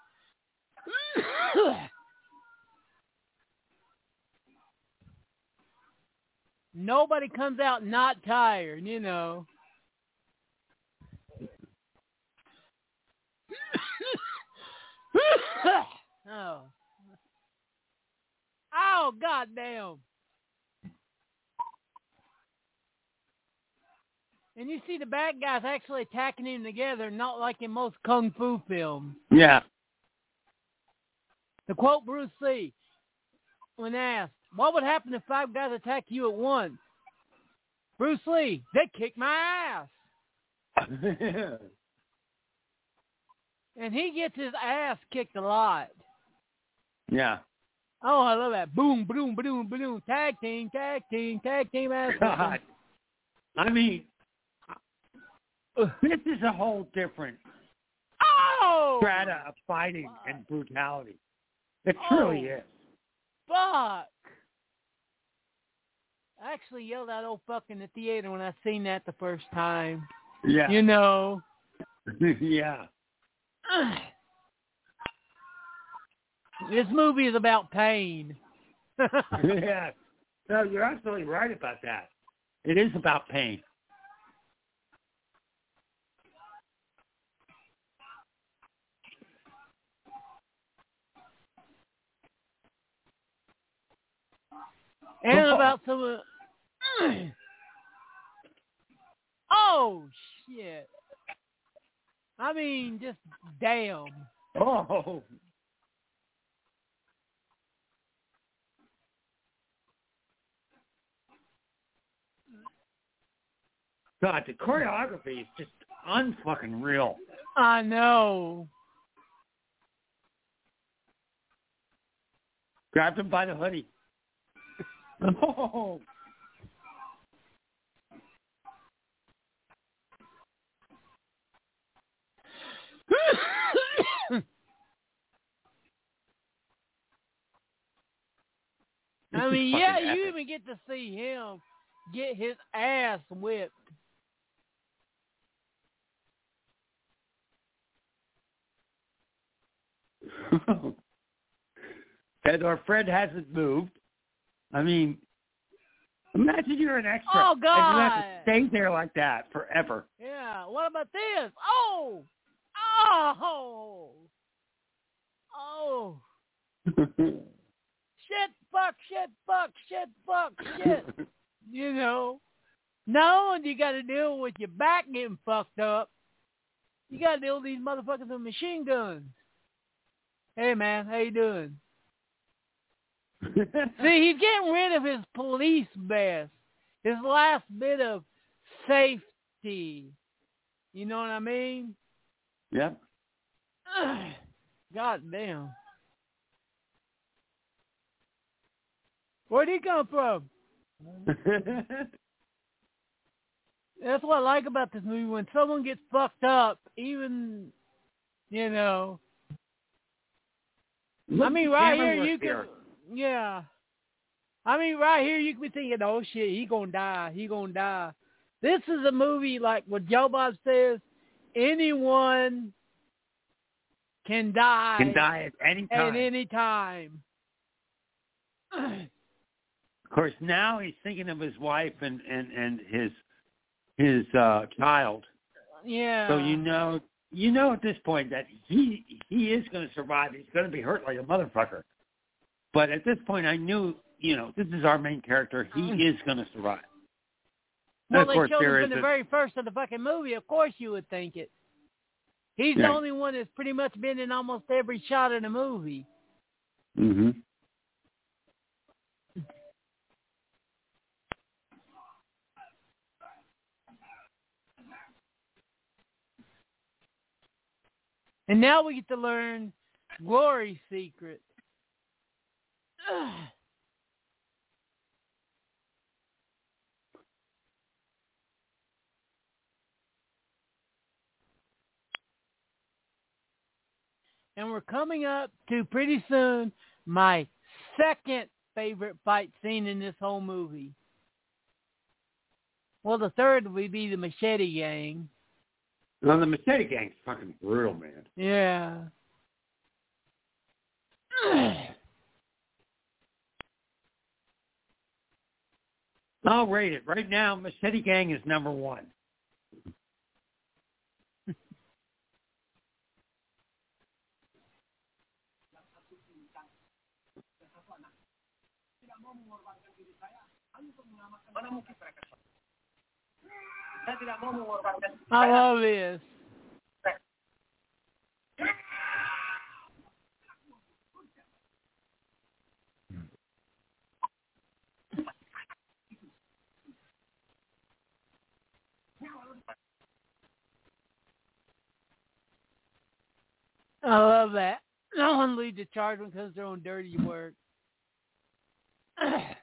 Nobody comes out not tired, you know. oh. Oh, goddamn. And you see the bad guys actually attacking him together, not like in most kung fu films. Yeah. To quote Bruce Lee, when asked, what would happen if five guys attack you at once? Bruce Lee, they'd kick my ass. And he gets his ass kicked a lot. yeah. Oh, I love that. Boom, boom, boom, boom. Tag team, tag team, tag team ass. God. I mean, uh, this is a whole different Oh! strata of fighting and brutality. It Oh. truly is. Fuck. I actually yelled out "Oh fuck" in the theater when I seen that the first time. Yeah. You know. yeah. This movie is about pain. yeah. No, you're absolutely right about that. It is about pain. and about some. Uh, of- oh shit! I mean, just damn. Oh. God, the choreography is just unfucking real. I know. Grabbed him by the hoodie. Oh. This I mean, yeah, you even get to see him get his ass whipped. and our friend hasn't moved. I mean, imagine you're an extra. Oh, God! And you have to stay there like that forever. Yeah. What about this? Oh, oh, oh. Shit, fuck, shit, fuck, shit, fuck, shit. You know, No, and you got to deal with your back getting fucked up. You got to deal with these motherfuckers with machine guns. Hey, man, how you doing? See, he's getting rid of his police vest, his last bit of safety. You know what I mean? Yep. God damn. Where'd he come from? That's what I like about this movie. When someone gets fucked up, even, you know. I mean, right here you can, yeah. I mean, right here you can be thinking, oh shit, he gonna die, he gonna die. This is a movie like what Joe Bob says. Anyone can die. Can die at any time. At any time. Of course, now he's thinking of his wife and and and his his uh child. Yeah. So you know, you know at this point that he he is going to survive. He's going to be hurt like a motherfucker. But at this point, I knew, you know, this is our main character. He Mm. is going to survive. Well, of they there him in the very first of the fucking movie. Of course, you would think it. He's the only one that's pretty much been in almost every shot of the movie. Mm-hmm. And now we get to learn Glory's secret. And we're coming up to pretty soon my second favorite fight scene in this whole movie. Well, the third would be the machete gang. Well, the Machete Gang's fucking brutal, man. Yeah. I'll rate it right now. Machete Gang is number one. Mana mungkin mereka salah? Saya tidak mau I love this. I love that. No one leads the charge because they're on dirty work.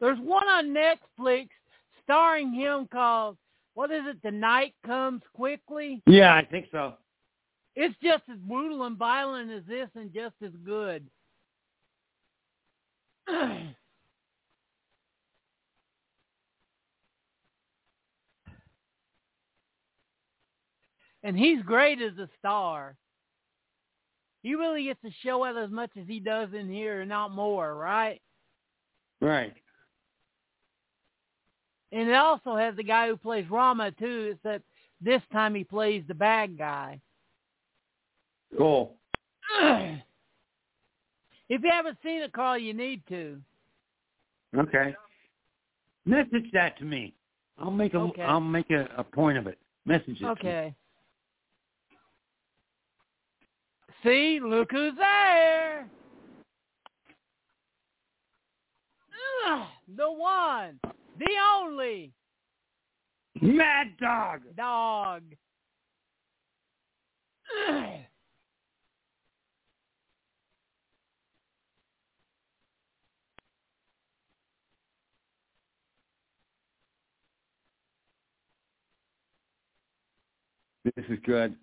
There's one on Netflix starring him called what is it? The night comes quickly. Yeah, I think so. It's just as brutal and violent as this, and just as good. and he's great as a star. He really gets to show out as much as he does in here, and not more, right? Right. And it also has the guy who plays Rama too, except this time he plays the bad guy. Cool. if you haven't seen it, Karl, you need to. Okay. Message that to me. I'll make a Okay. I'll make a, a point of it. Message it. Okay. See, look who's there. Ugh, the one, the only Mad Dog. dog. This is good.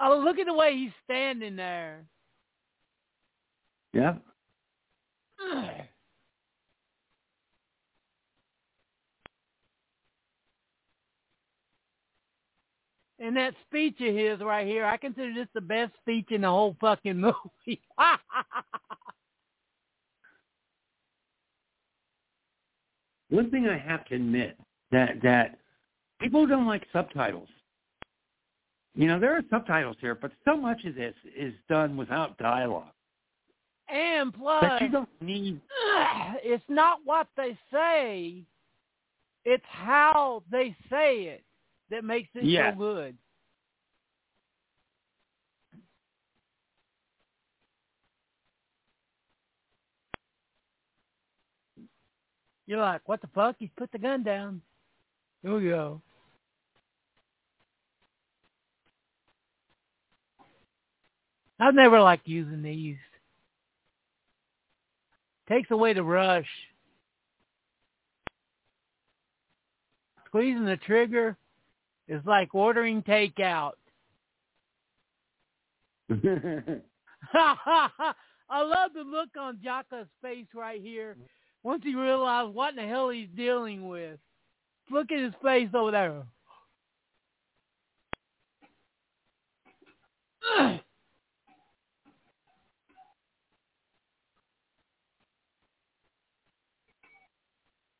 Oh, look at the way he's standing there. Yeah. And that speech of his right here, I consider this the best speech in the whole fucking movie. One thing I have to admit that that people don't like subtitles. You know, there are subtitles here, but so much of this is done without dialogue. And plus, That you don't need. it's not what they say; it's how they say it that makes it Yeah. so good. You're like, what the fuck? He's put the gun down. Here we go. I've never liked using these. Takes away the rush. Squeezing the trigger is like ordering takeout. I love the look on Jaka's face right here once he realized what in the hell he's dealing with. Look at his face over there.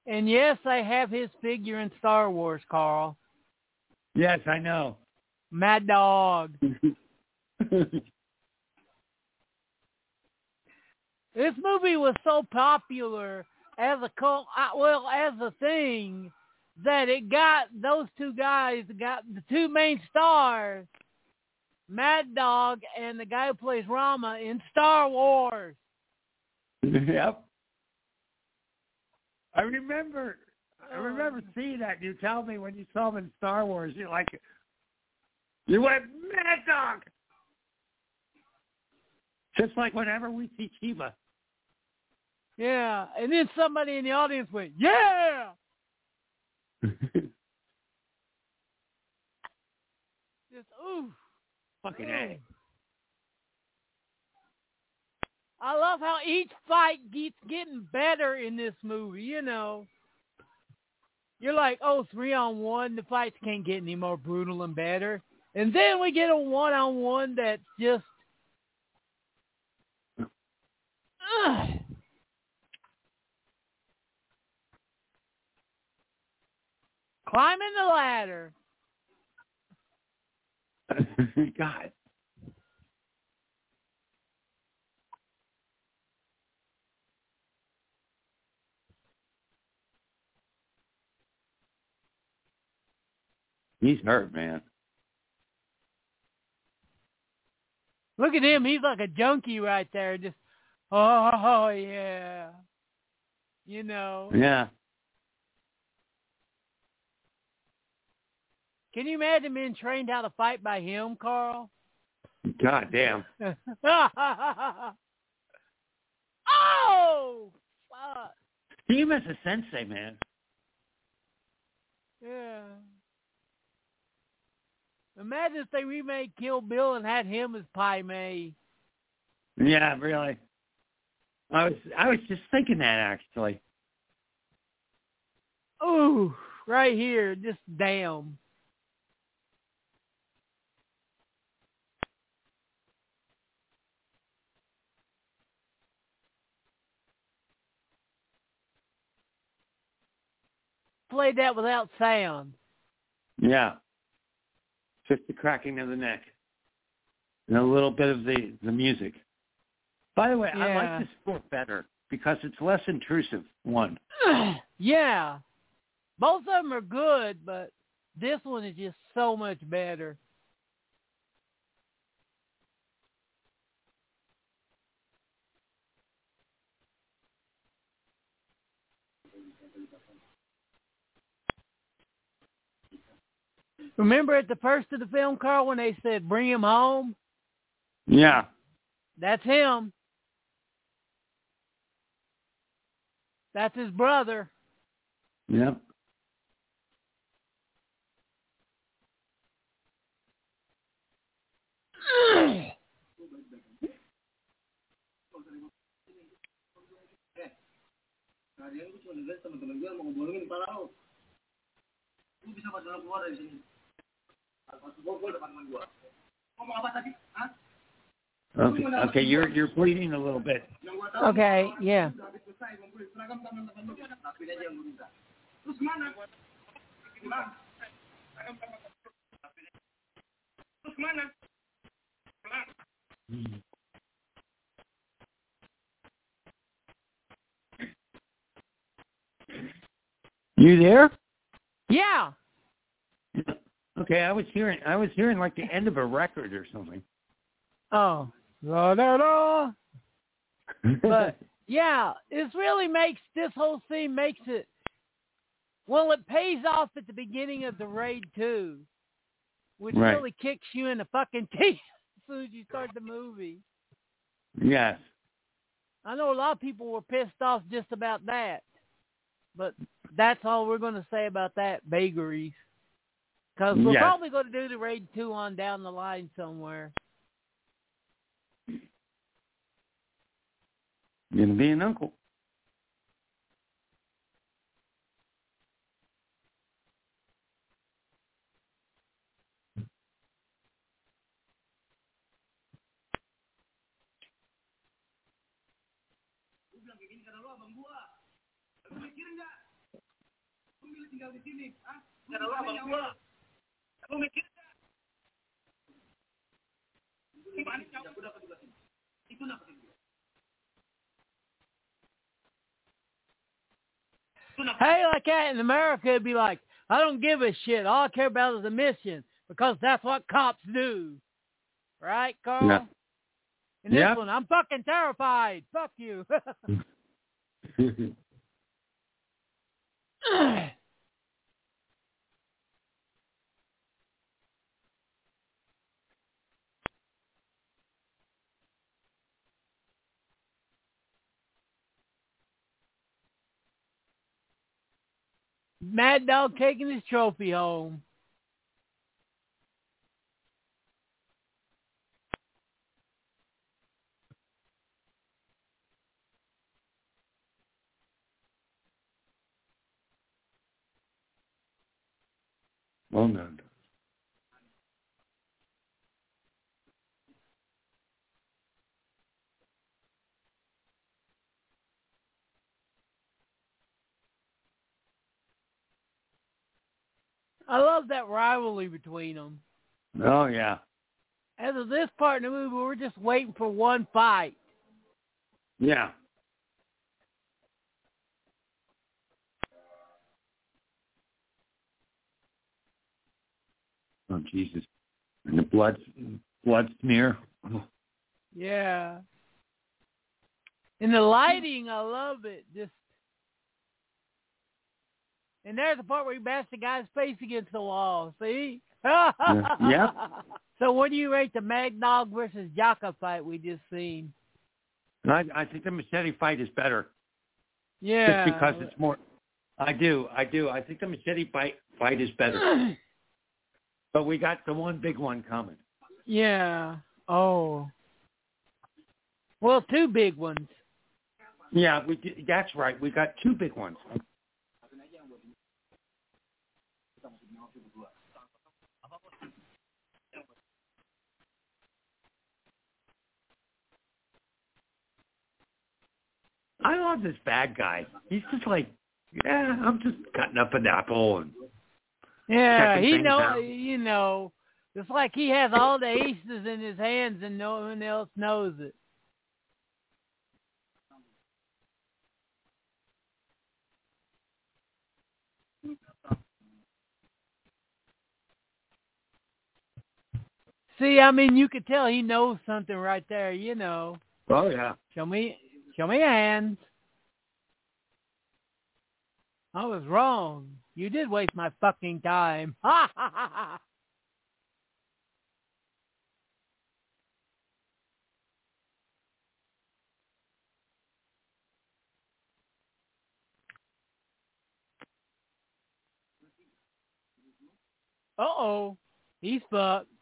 And yes, I have his figure in Star Wars, Karl. Yes, I know. Mad Dog. This movie was so popular as a cult, well, as a thing, that it got those two guys, got the two main stars, Mad Dog and the guy who plays Rama in Star Wars. yep. I remember. I remember oh. seeing that. You tell me when you saw him in Star Wars, you're like, you went Mad Dog. Just like whenever we see Chiba. Yeah, and then somebody in the audience went, "Yeah!" Just ooh. Fucking ooh. A. I love how each fight keeps getting better in this movie, you know. You're like, oh, three on one, the fights can't get any more brutal and better. And then we get a one on one that's just Ugh. climbing the ladder. God. He's hurt, man. Look at him, he's like a junkie right there, just oh yeah. You know. Yeah. Can you imagine being trained how to fight by him, Karl? God damn. oh, fuck. He was a sensei, man. Yeah. Imagine if they remade Kill Bill and had him as Pai Mei. Yeah, really. I was I was just thinking that actually. Ooh, right here, just damn. Played that without sound. Yeah. Just the cracking of the neck. And a little bit of the, the music. By the way, I like this score better because it's less intrusive, one. yeah. Both of them are good, but this one is just so much better. Remember at the first of the film, Karl, when they said, bring him home? Yeah. That's him. That's his brother. Yep. Kalian tuh cuma dengar teman-teman gue mau ngomongin kepala lo. Lu bisa pas keluar dari sini. Pas gue gue depan teman gue. Ngomong apa tadi? Hah? Okay. Okay, you're you're bleeding a little bit. Yang gue tahu. Okay, yeah. Udah habis selesai ngumpulin seragam teman-teman lu. Lakuin aja yang lu minta. Terus gimana? Gimana? Terus kemana? You there? Yeah. Okay, I was hearing I was hearing like the end of a record or something. Oh. La da da. But yeah, this really makes this whole scene makes it well, it pays off at the beginning of the raid too. Which Right. really kicks you in the fucking teeth as soon as you start the movie. yes. I know a lot of people were pissed off just about that. But that's all we're going to say about that, vagaries. Because we're Yes. probably going to do the Raid 2 on down the line somewhere. Gonna be an uncle. Gue bilang kayak gini karena lo abang gua. Lu mikir nggak? Lu milih tinggal di sini, ah? Karena lo abang gua. Hey, like that in America, it'd be like, I don't give a shit. All I care about is the mission because that's what cops do. Right, Karl? Yeah. In this Yeah. one, I'm fucking terrified. Fuck you. Mad Dog taking his trophy home. well done. I love that rivalry between them. Oh yeah. As of this part in the movie, we're just waiting for one fight. Yeah. Oh Jesus. And the blood blood smear. Yeah. And the lighting, I love it. Just and there's the part where he bashed the guy's face against the wall. See? Yep. So what do you rate the Mad Dog versus Jaka fight we just seen? I I think the machete fight is better. Yeah. Just because it's more I do, I do. I think the machete fight fight is better. But we got the one big one coming. yeah. Oh. Well, two big ones. Yeah, we that's right. We got two big ones. I love this bad guy. He's just like, yeah, I'm just cutting up an apple and Yeah, he know. out. You know, it's like he has all the aces in his hands and no one else knows it. See, I mean, you could tell he knows something right there. You know, oh yeah. show me, show me your hands. I was wrong. You did waste my fucking time. Ha ha ha ha. Uh oh, he's fucked.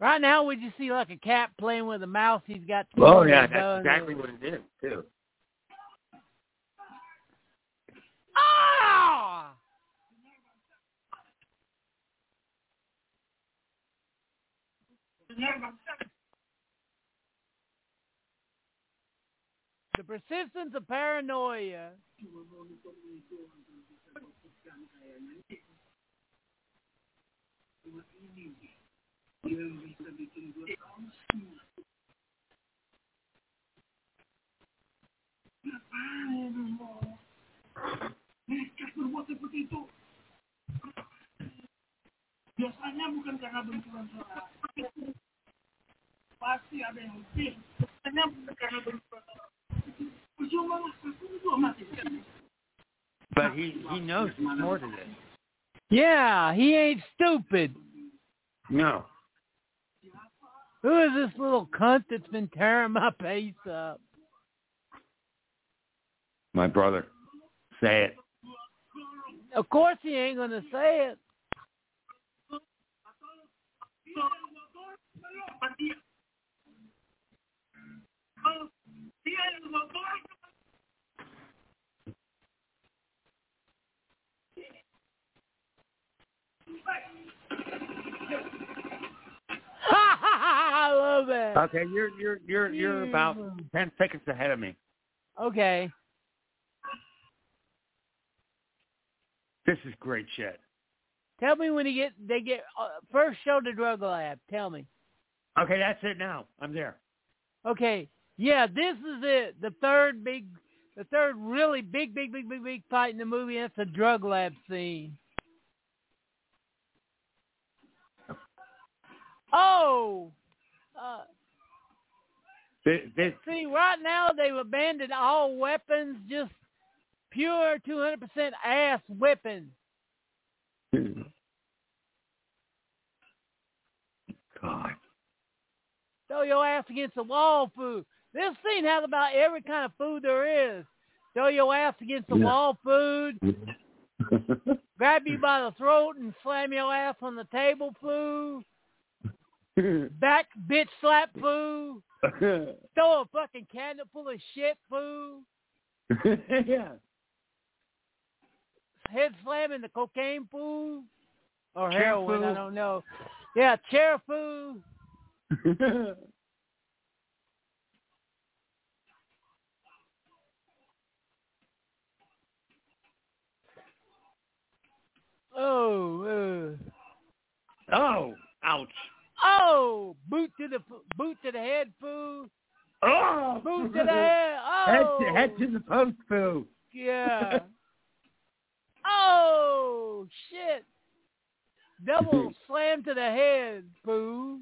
Right now, we just see like a cat playing with a mouse. He's got. Oh yeah, that's exactly what it is too. Ah! The persistence of paranoia. Biasanya bukan karena benturan suara. Pasti ada yang lebih. Biasanya bukan karena benturan suara. Percuma lah, aku juga mati. But he he knows more to this. Yeah, he ain't stupid. No. Who is this little cunt that's been tearing my face up? My brother. Say it. Of course he ain't gonna say it. Dia yang motor. I love it. Okay, you're you're you're you're about ten seconds ahead of me. Okay. This is great shit. Tell me when you get they get uh, first show the drug lab. Tell me. Okay, that's it now. I'm there. Okay. Yeah, this is it. The third big, the third really big, big, big, big, big fight in the movie. That's the drug lab scene. Oh, uh, This, this see, right now they've abandoned all weapons, just pure 200% ass whipping. God. Throw your ass against the wall, food. This scene has about every kind of food there is. Throw your ass against the Yeah. wall, food. Grab you by the throat and slam your ass on the table, food. Back bitch slap, food. Throw a fucking cabinet full of shit, food. yeah. Head slam in the cocaine, food. Or Chair heroin, I don't know. Yeah, chair food. Oh, uh. oh, ouch. Oh, boot to the boot to the head, fool. Oh, Boot to the head. head, Oh, to, head to the post, foo. yeah. oh shit! Double slam to the head, fool.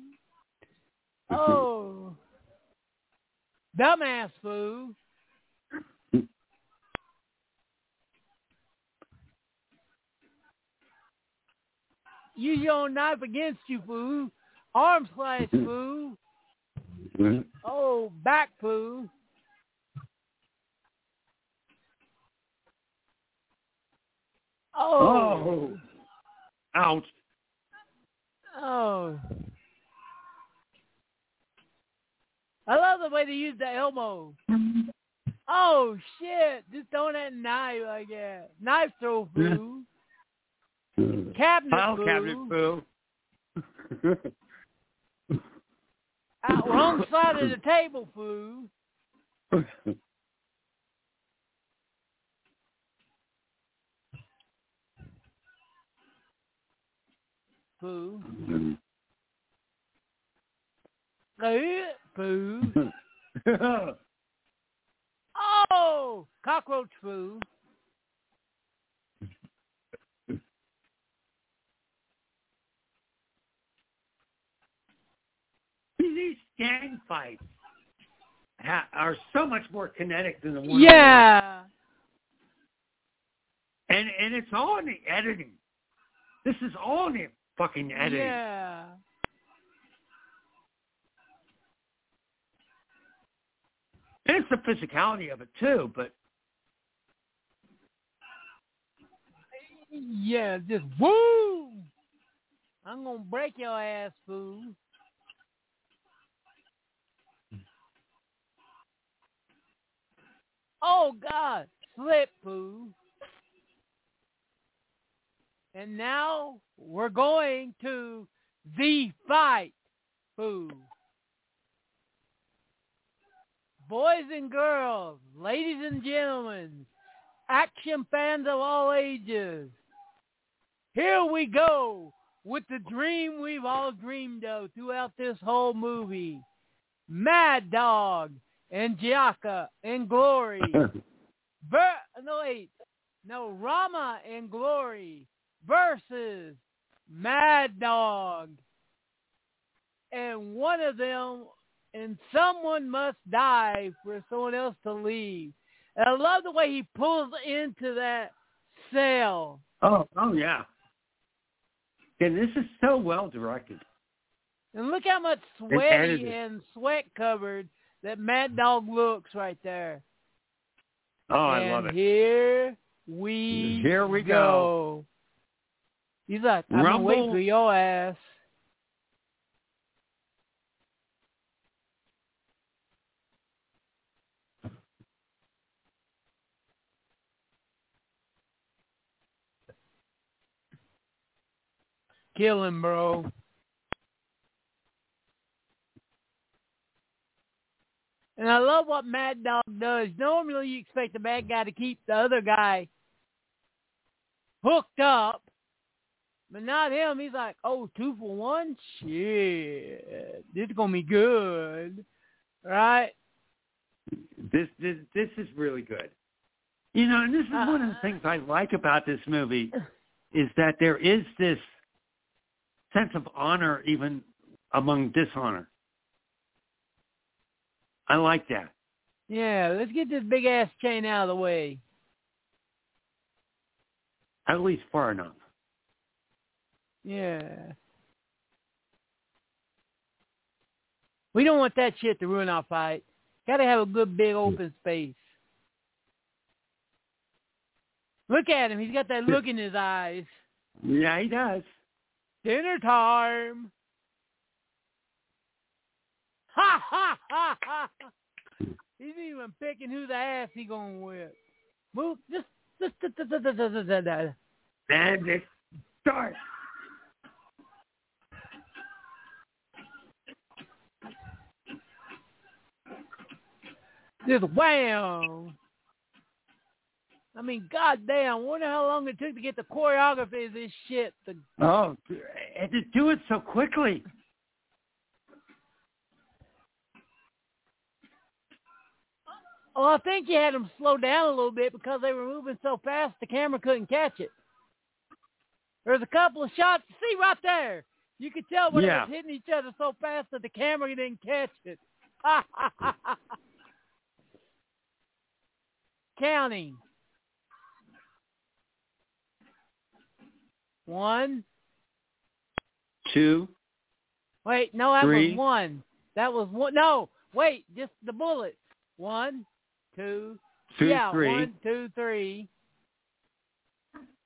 Oh, dumbass fool. Use your own knife against you, fool. Arm slice, mm-hmm. fool. Mm-hmm. Oh, back foo. Oh. Oh. Ouch. Oh. I love the way they use the elbow. Oh shit! Just throwing that knife like that. Knife throw foo. Cabinet File fool. cabinet, foo. Out wrong side of the table fool. Fool. Uh, Fool. Oh, cockroach fool. These gang fights ha- are so much more kinetic than the one. Yeah. And and it's all in the editing. This is all in the fucking editing. Yeah. And it's the physicality of it too, but Yeah, just woo! I'm gonna break your ass, fool. Oh God, slip, fool. And now we're going to the fight, fool. boys and girls, ladies and gentlemen, action fans of all ages, here we go with the dream we've all dreamed of throughout this whole movie. Mad Dog and Jaka and Glory. Ver- no, wait. No, Rama and Glory versus Mad Dog. And one of them, and someone must die for someone else to leave. And I love the way he pulls into that cell. Oh, oh yeah. And this is so well directed. And look how much sweaty and sweat covered that Mad Dog looks right there. Oh, and I love it. Here we Here we go. go. He's like, I'm gonna wait for your ass. Kill him, bro. And I love what Mad Dog does. Normally you expect the bad guy to keep the other guy hooked up. But not him. He's like, oh, two for one? Shit. This is going to be good. Right? This this this is really good. You know, and this is one of the Uh, things I like about this movie is that there is this sense of honor even among dishonor. I like that. Yeah, let's get this big ass chain out of the way. At least far enough. Yeah. We don't want that shit to ruin our fight. Got to have a good big open space. Look at him. He's got that look in his eyes. Yeah, he does. Dinner time. Ha ha ha ha. He's even picking who the ass he going with. Move. Just. just, just, just, just, just, just, just, just. And it starts. Just wham. I mean, goddamn, wonder how long it took to get the choreography of this shit. The, Oh, and to do it so quickly. Oh, I think you had them slow down a little bit because they were moving so fast the camera couldn't catch it. There's a couple of shots. See right there. You could tell when Yeah. it was hitting each other so fast that the camera didn't catch it. Counting. One. Two. Wait, no, that Three. was one. That was one. No, wait, just the bullets. One, two, Two, yeah, three. one, two, three.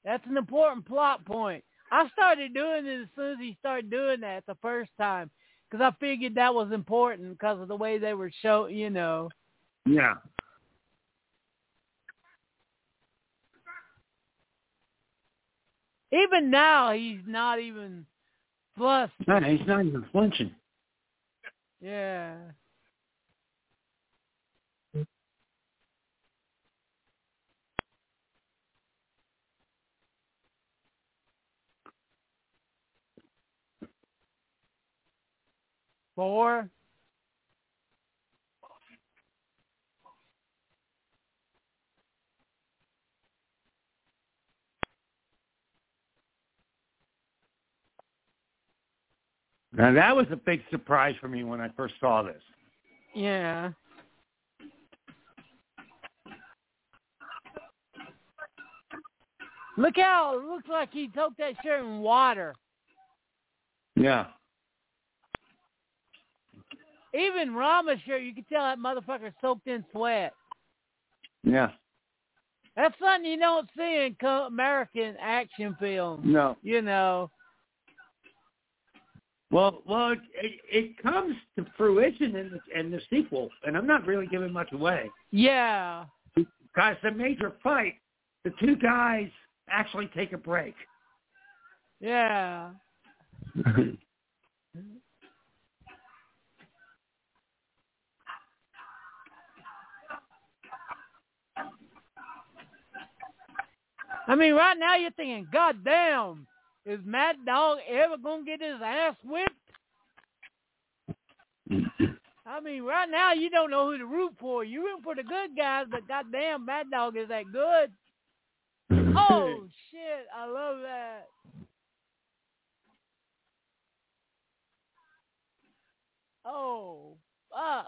That's an important plot point. I started doing it as soon as he started doing that the first time because I figured that was important because of the way they were show, you know. Yeah. Even now, he's not even plus. No, he's not even flinching. Yeah. Four. Now that was a big surprise for me when I first saw this. Yeah. Look out! it looks like he soaked that shirt in water. Yeah. Even Rama's shirt, you can tell that motherfucker soaked in sweat. Yeah. That's something you don't see in American action films. No. You know. Well, well, it, it, it comes to fruition in the, in the sequel, and I'm not really giving much away. Yeah. Because the major fight, the two guys actually take a break. Yeah. I mean, right now you're thinking, God damn, is Mad Dog ever gonna get his ass whipped? I mean, right now you don't know who to root for. You root for the good guys, but goddamn, Mad Dog is that good. Oh shit, I love that. Oh, fuck.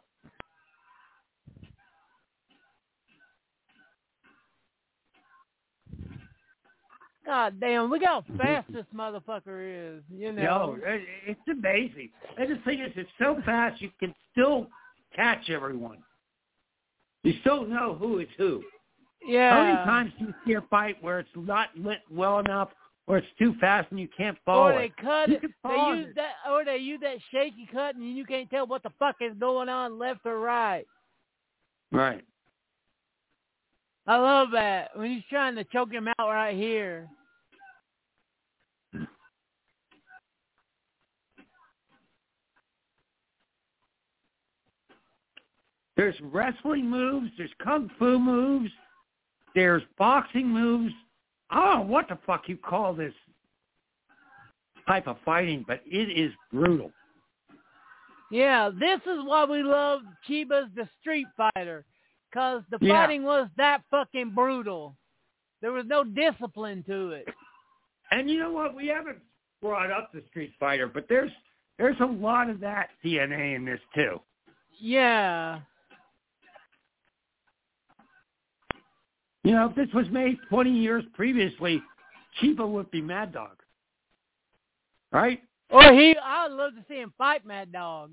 God damn, look how mm-hmm. fast this motherfucker is, you know. Yo, it, it's amazing. And the thing is, it's so fast you can still catch everyone. You still know who is who. Yeah. How many times do you see a fight where it's not lit well enough, or it's too fast and you can't follow or they it? cut You it. They use it. that, or they use that shaky cut, and you can't tell what the fuck is going on left or right. Right. I love that when he's trying to choke him out right here. There's wrestling moves. There's kung fu moves. There's boxing moves. I don't know what the fuck you call this type of fighting, but it is brutal. Yeah, this is why we love Chiba's the Street Fighter, cause the Yeah. fighting was that fucking brutal. There was no discipline to it. And you know what? We haven't brought up the Street Fighter, but there's there's a lot of that DNA in this too. Yeah. You know, if this was made 20 years previously, Chiba would be Mad Dog. Right? Or he, I would love to see him fight Mad Dog.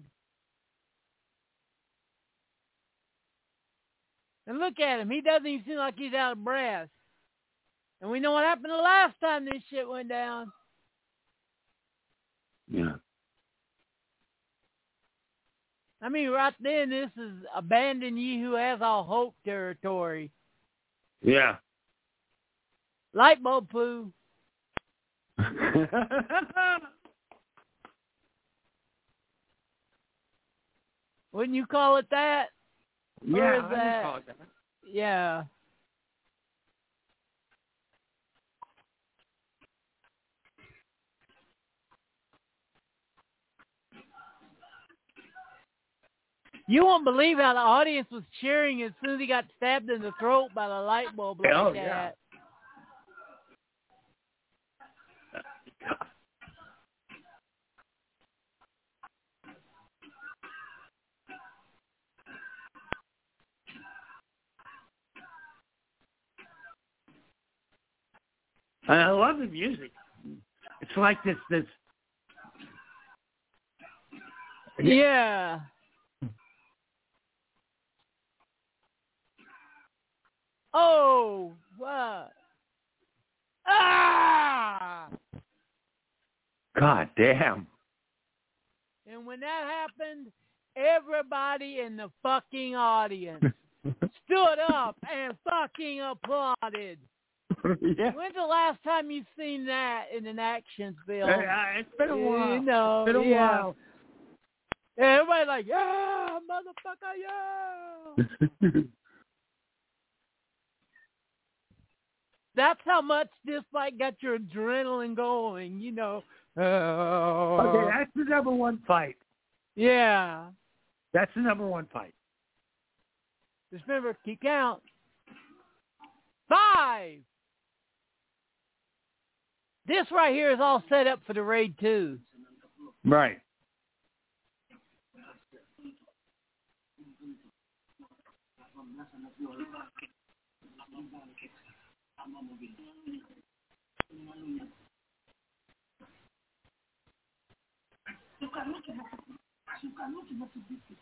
And look at him. He doesn't even seem like he's out of breath. And we know what happened the last time this shit went down. Yeah. I mean, right then, this is abandon ye who has all hope territory. Yeah. Light bulb poo. Wouldn't you call it that? yeah, I would that- call it that. Yeah. You won't believe how the audience was cheering as soon as he got stabbed in the throat by the light bulb like Oh, that. yeah. I love the music. It's like this this Yeah. Oh, what? Ah! God damn. And when that happened, everybody in the fucking audience stood up and fucking applauded. yeah. When's the last time you've seen that in an action film? Uh, it's been a while. You know, It's been a yeah. while. Everybody like, yeah, motherfucker, yeah. That's how much this fight got your adrenaline going, you know. Uh, okay, that's the number one fight. yeah. That's the number one fight. Just remember, keep count. Five. This right here is all set up for the raid two. Right. sama mobil. Malunya. Suka lu cuma suka lu cuma sedikit.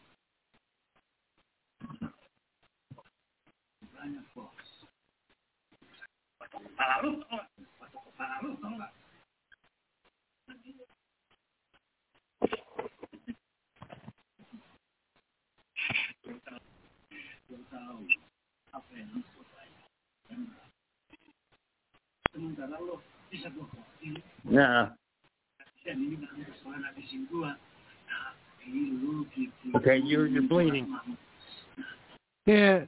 Yeah. Okay, you're you're bleeding. Yeah.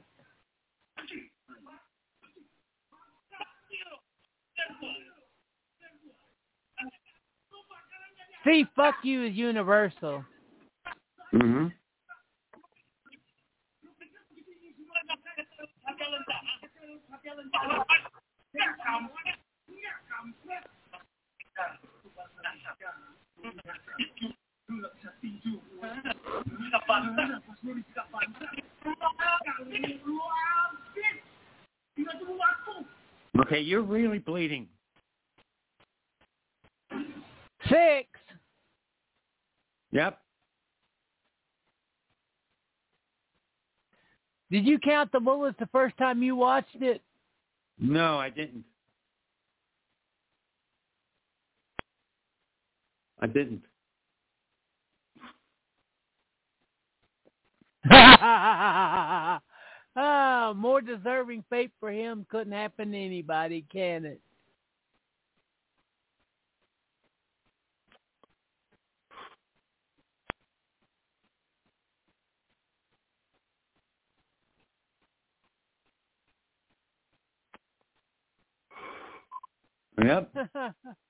See, fuck you is universal. Mhm. You're really bleeding. Six. Yep. Did you count the bullets the first time you watched it? No, I didn't. I didn't. ah, more deserving fate for him couldn't happen to anybody, can it? Yep.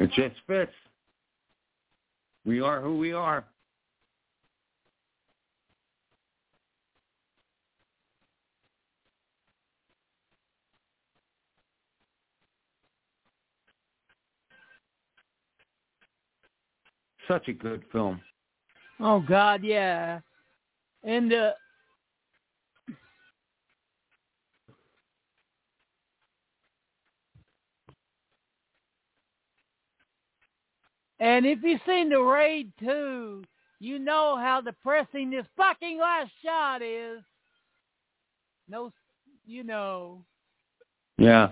It just fits. We are who we are. Such a good film. Oh God, yeah. And uh And if you've seen the raid too, you know how depressing this fucking last shot is. No, you know. Yeah.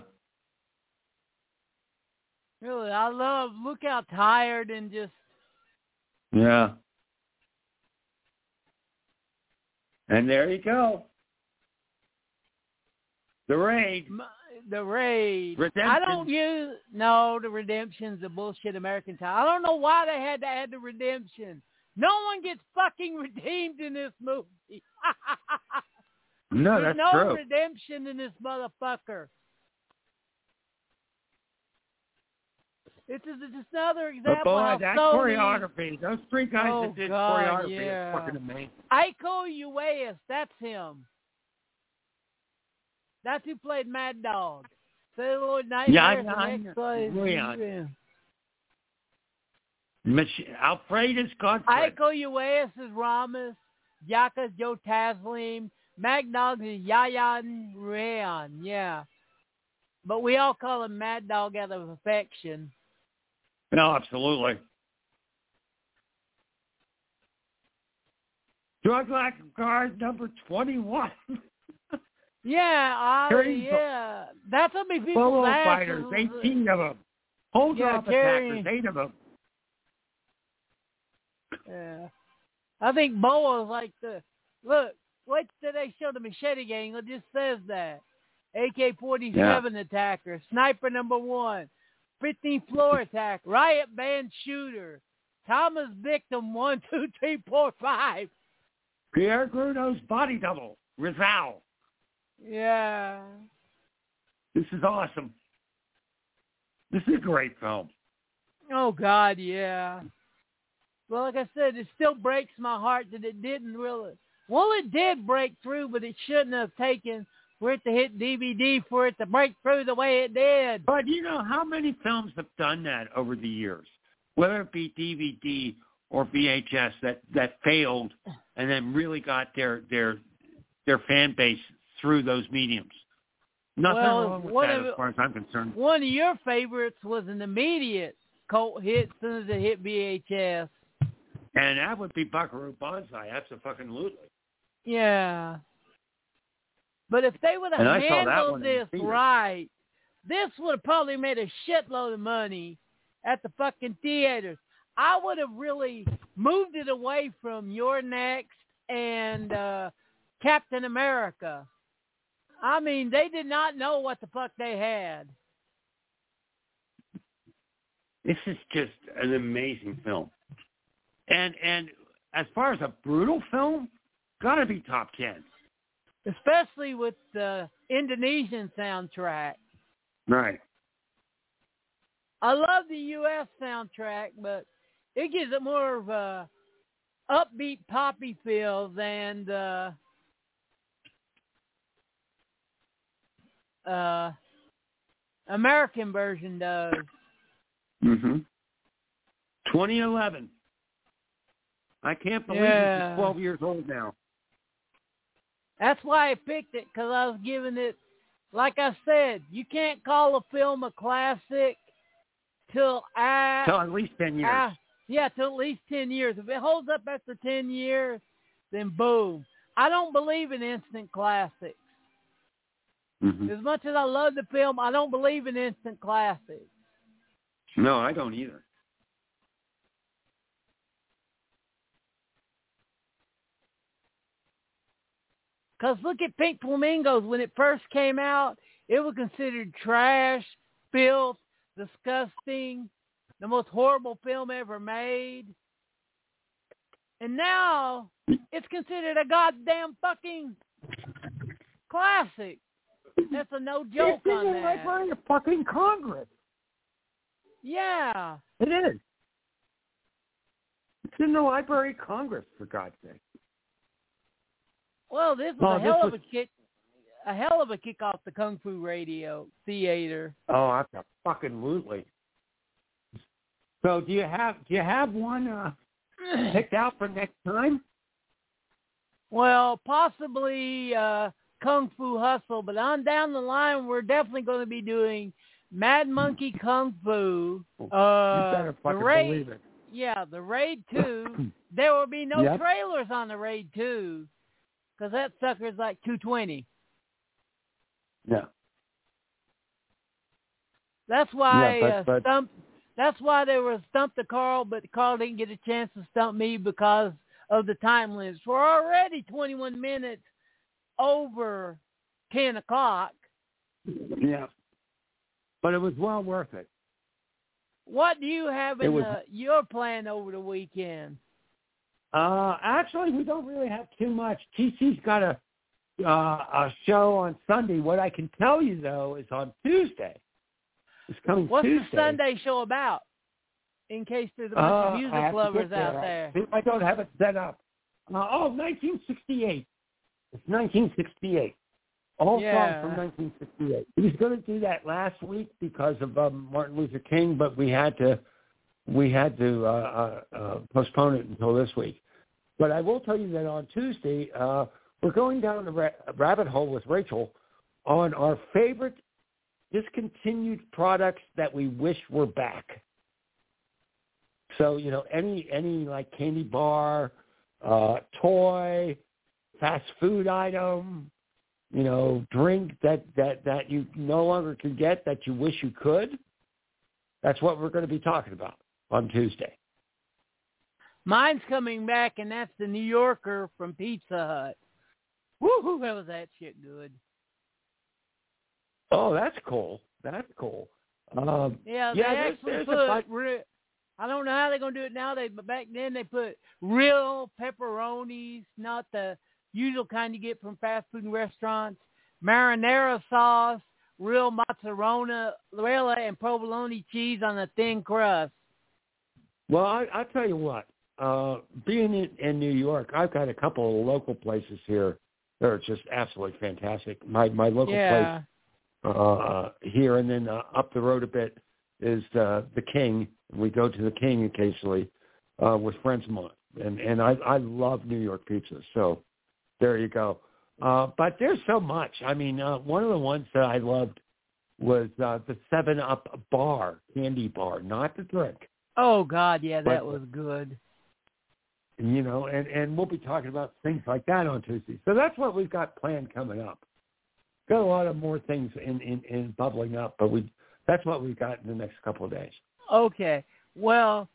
Really, I love. Look how tired and just. Yeah. And there you go. The raid. The raid. Redemption. I don't use no. The redemption's a bullshit American time. I don't know why they had to add the redemption. No one gets fucking redeemed in this movie. No, There's that's no true. redemption in this motherfucker. It's just, it's just another example boy, that Sony, choreography, those three guys Oh, that did God, choreography yeah. is fucking amazing. Iko Uwais, that's him. That's who played Mad Dog. Celluloid Yeah, I know, Yeah, I know. Leon. Yeah. Mich- Alfredus Godfrey. Iko Uwais is Ramos. Jaka's Joe Taslim. Mad Dog is Yayan Ruhian. Yeah. But we all call him Mad Dog out of affection. No, absolutely. Drug Lack Guard number 21. Yeah, Carrying Ollie, yeah. That's how many people Bolo asses- fighters, 18 of them. Hold Yeah, off carrying- attackers, 8 of them. Yeah. I think Boa's like the look. Wait till they show the machete gang. It just says that AK-47 attacker, sniper number one, 15th floor attack, riot band shooter, Tama's victim one, two, three, four, five. Pierre Gruno's body double, Rizal. Yeah. This is awesome. This is a great film. Oh God, yeah. Well, like I said, it still breaks my heart that it didn't really. Well, it did break through, but it shouldn't have taken for it to hit DVD for it to break through the way it did. But you know how many films have done that over the years, whether it be DVD or VHS that that failed and then really got their their their fan base through those mediums. Nothing well, wrong with one that of as far as I'm concerned. One of your favorites was an immediate cult hit as soon as it hit VHS. And that would be Buckaroo Banzai. Absolutely. Yeah. But if they would have And I saw that handled one in the this right, this would have probably made a shitload of money at the fucking theaters. I would have really moved it away from You're Next and uh Captain America. I mean, they did not know what the fuck they had. This is just an amazing film. And and as far as a brutal film, gotta be top ten. especially with the Indonesian soundtrack. Right. I love the U.S. soundtrack, but it gives it more of a upbeat poppy feel than the uh, American version does. Mhm. 2011. I can't believe Yeah. it's 12 years old now. That's why I picked it because I was giving it, like I said, you can't call a film a classic till at, Till at least 10 years. Ah, yeah, till at least 10 years. If it holds up after 10 years, then boom. I don't believe in instant classics. Mhm. As much as I love the film, I don't believe in instant classics. No, I don't either. Because look at Pink Flamingos. When it first came out, it was considered trash, filth, disgusting, the most horrible film ever made. And now it's considered a goddamn fucking classic. That's a no joke it's in on the that. Library of fucking Congress. Yeah. It is. It's in the Library of Congress, for God's sake. Well, this was Oh, a hell of was- a kick, a hell of a kick off the Kung Fu Radio Theater. Oh, that's a fucking lootly. So do you have do you have one uh, picked out for next time? Well, possibly uh, Kung Fu Hustle, but on down the line, we're definitely going to be doing Mad Monkey Kung Fu. Uh, you better fucking raid, believe it. yeah, the Raid Two. there will be no Yep. trailers on the Raid Two, because that sucker's like two twenty. Yeah. That's why Yeah, but- uh, stump. That's why they were stumped to Karl, but Karl didn't get a chance to stump me because of the time limits. We're already 21 minutes over 10 o'clock. Yeah. But it was well worth it. What do you have in was- the, your plan over the weekend? Uh, actually, we don't really have too much. TC's got a uh, a show on Sunday. What I can tell you though is on Tuesday. It's coming What's Tuesday. the Sunday show about? In case there's a bunch Uh, of music lovers get out there. there. I don't have it set up. Uh, oh, 1968. It's 1968. All Yeah. songs from 1968. He was going to do that last week because of um, Martin Luther King, but we had to we had to uh, uh, uh, postpone it until this week. But I will tell you that on Tuesday uh, we're going down the ra- rabbit hole with Rachel on our favorite discontinued products that we wish were back. So you know any any like candy bar, uh, toy, fast food item, you know, drink that that that you no longer can get that you wish you could. That's what we're going to be talking about on Tuesday. Mine's coming back, and that's the New Yorker from Pizza Hut. Woohoo! That was that shit good. Oh, that's cool. That's cool. Um, Yeah, Yeah, they there's- actually there's a put. Re- I don't know how they're gonna do it nowadays, but back then they put real pepperonis, not the usual kind you get from fast food restaurants. Marinara sauce, real mozzarella, and provolone cheese on a thin crust. well, I, I'll tell you what. Uh, being in, in New York, I've got a couple of local places here that are just absolutely fantastic. My my local place uh, here, and then uh, up the road a bit is uh, the King. We go to the King occasionally uh, with friends of mine, and and I I love New York pizza. So there you go. Uh, but there's so much. I mean, uh, one of the ones that I loved was uh, the Seven Up bar, candy bar, not the drink. Oh God, yeah, that But- was good. You know, and and we'll be talking about things like that on Tuesday. So that's what we've got planned coming up. Got a lot of more things in in, in bubbling up, but we that's what we've got in the next couple of days. Okay. Well,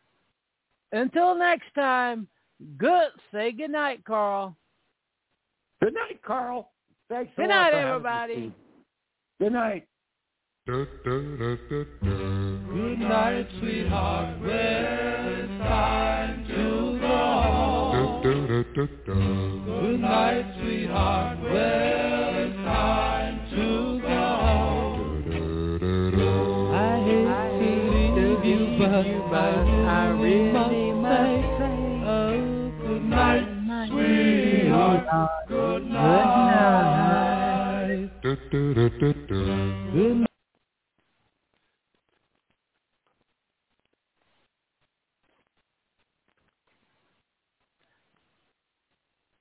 until next time, good. Say good night, Karl. Good night, Karl. Thanks. a Good lot night, for having us, everybody. Steve. Good night. Good night, sweetheart. Well, it's time to go home. Good night, sweetheart. Well, it's time to go home. I hate to leave you, but I really sweetheart. Good night. Good night.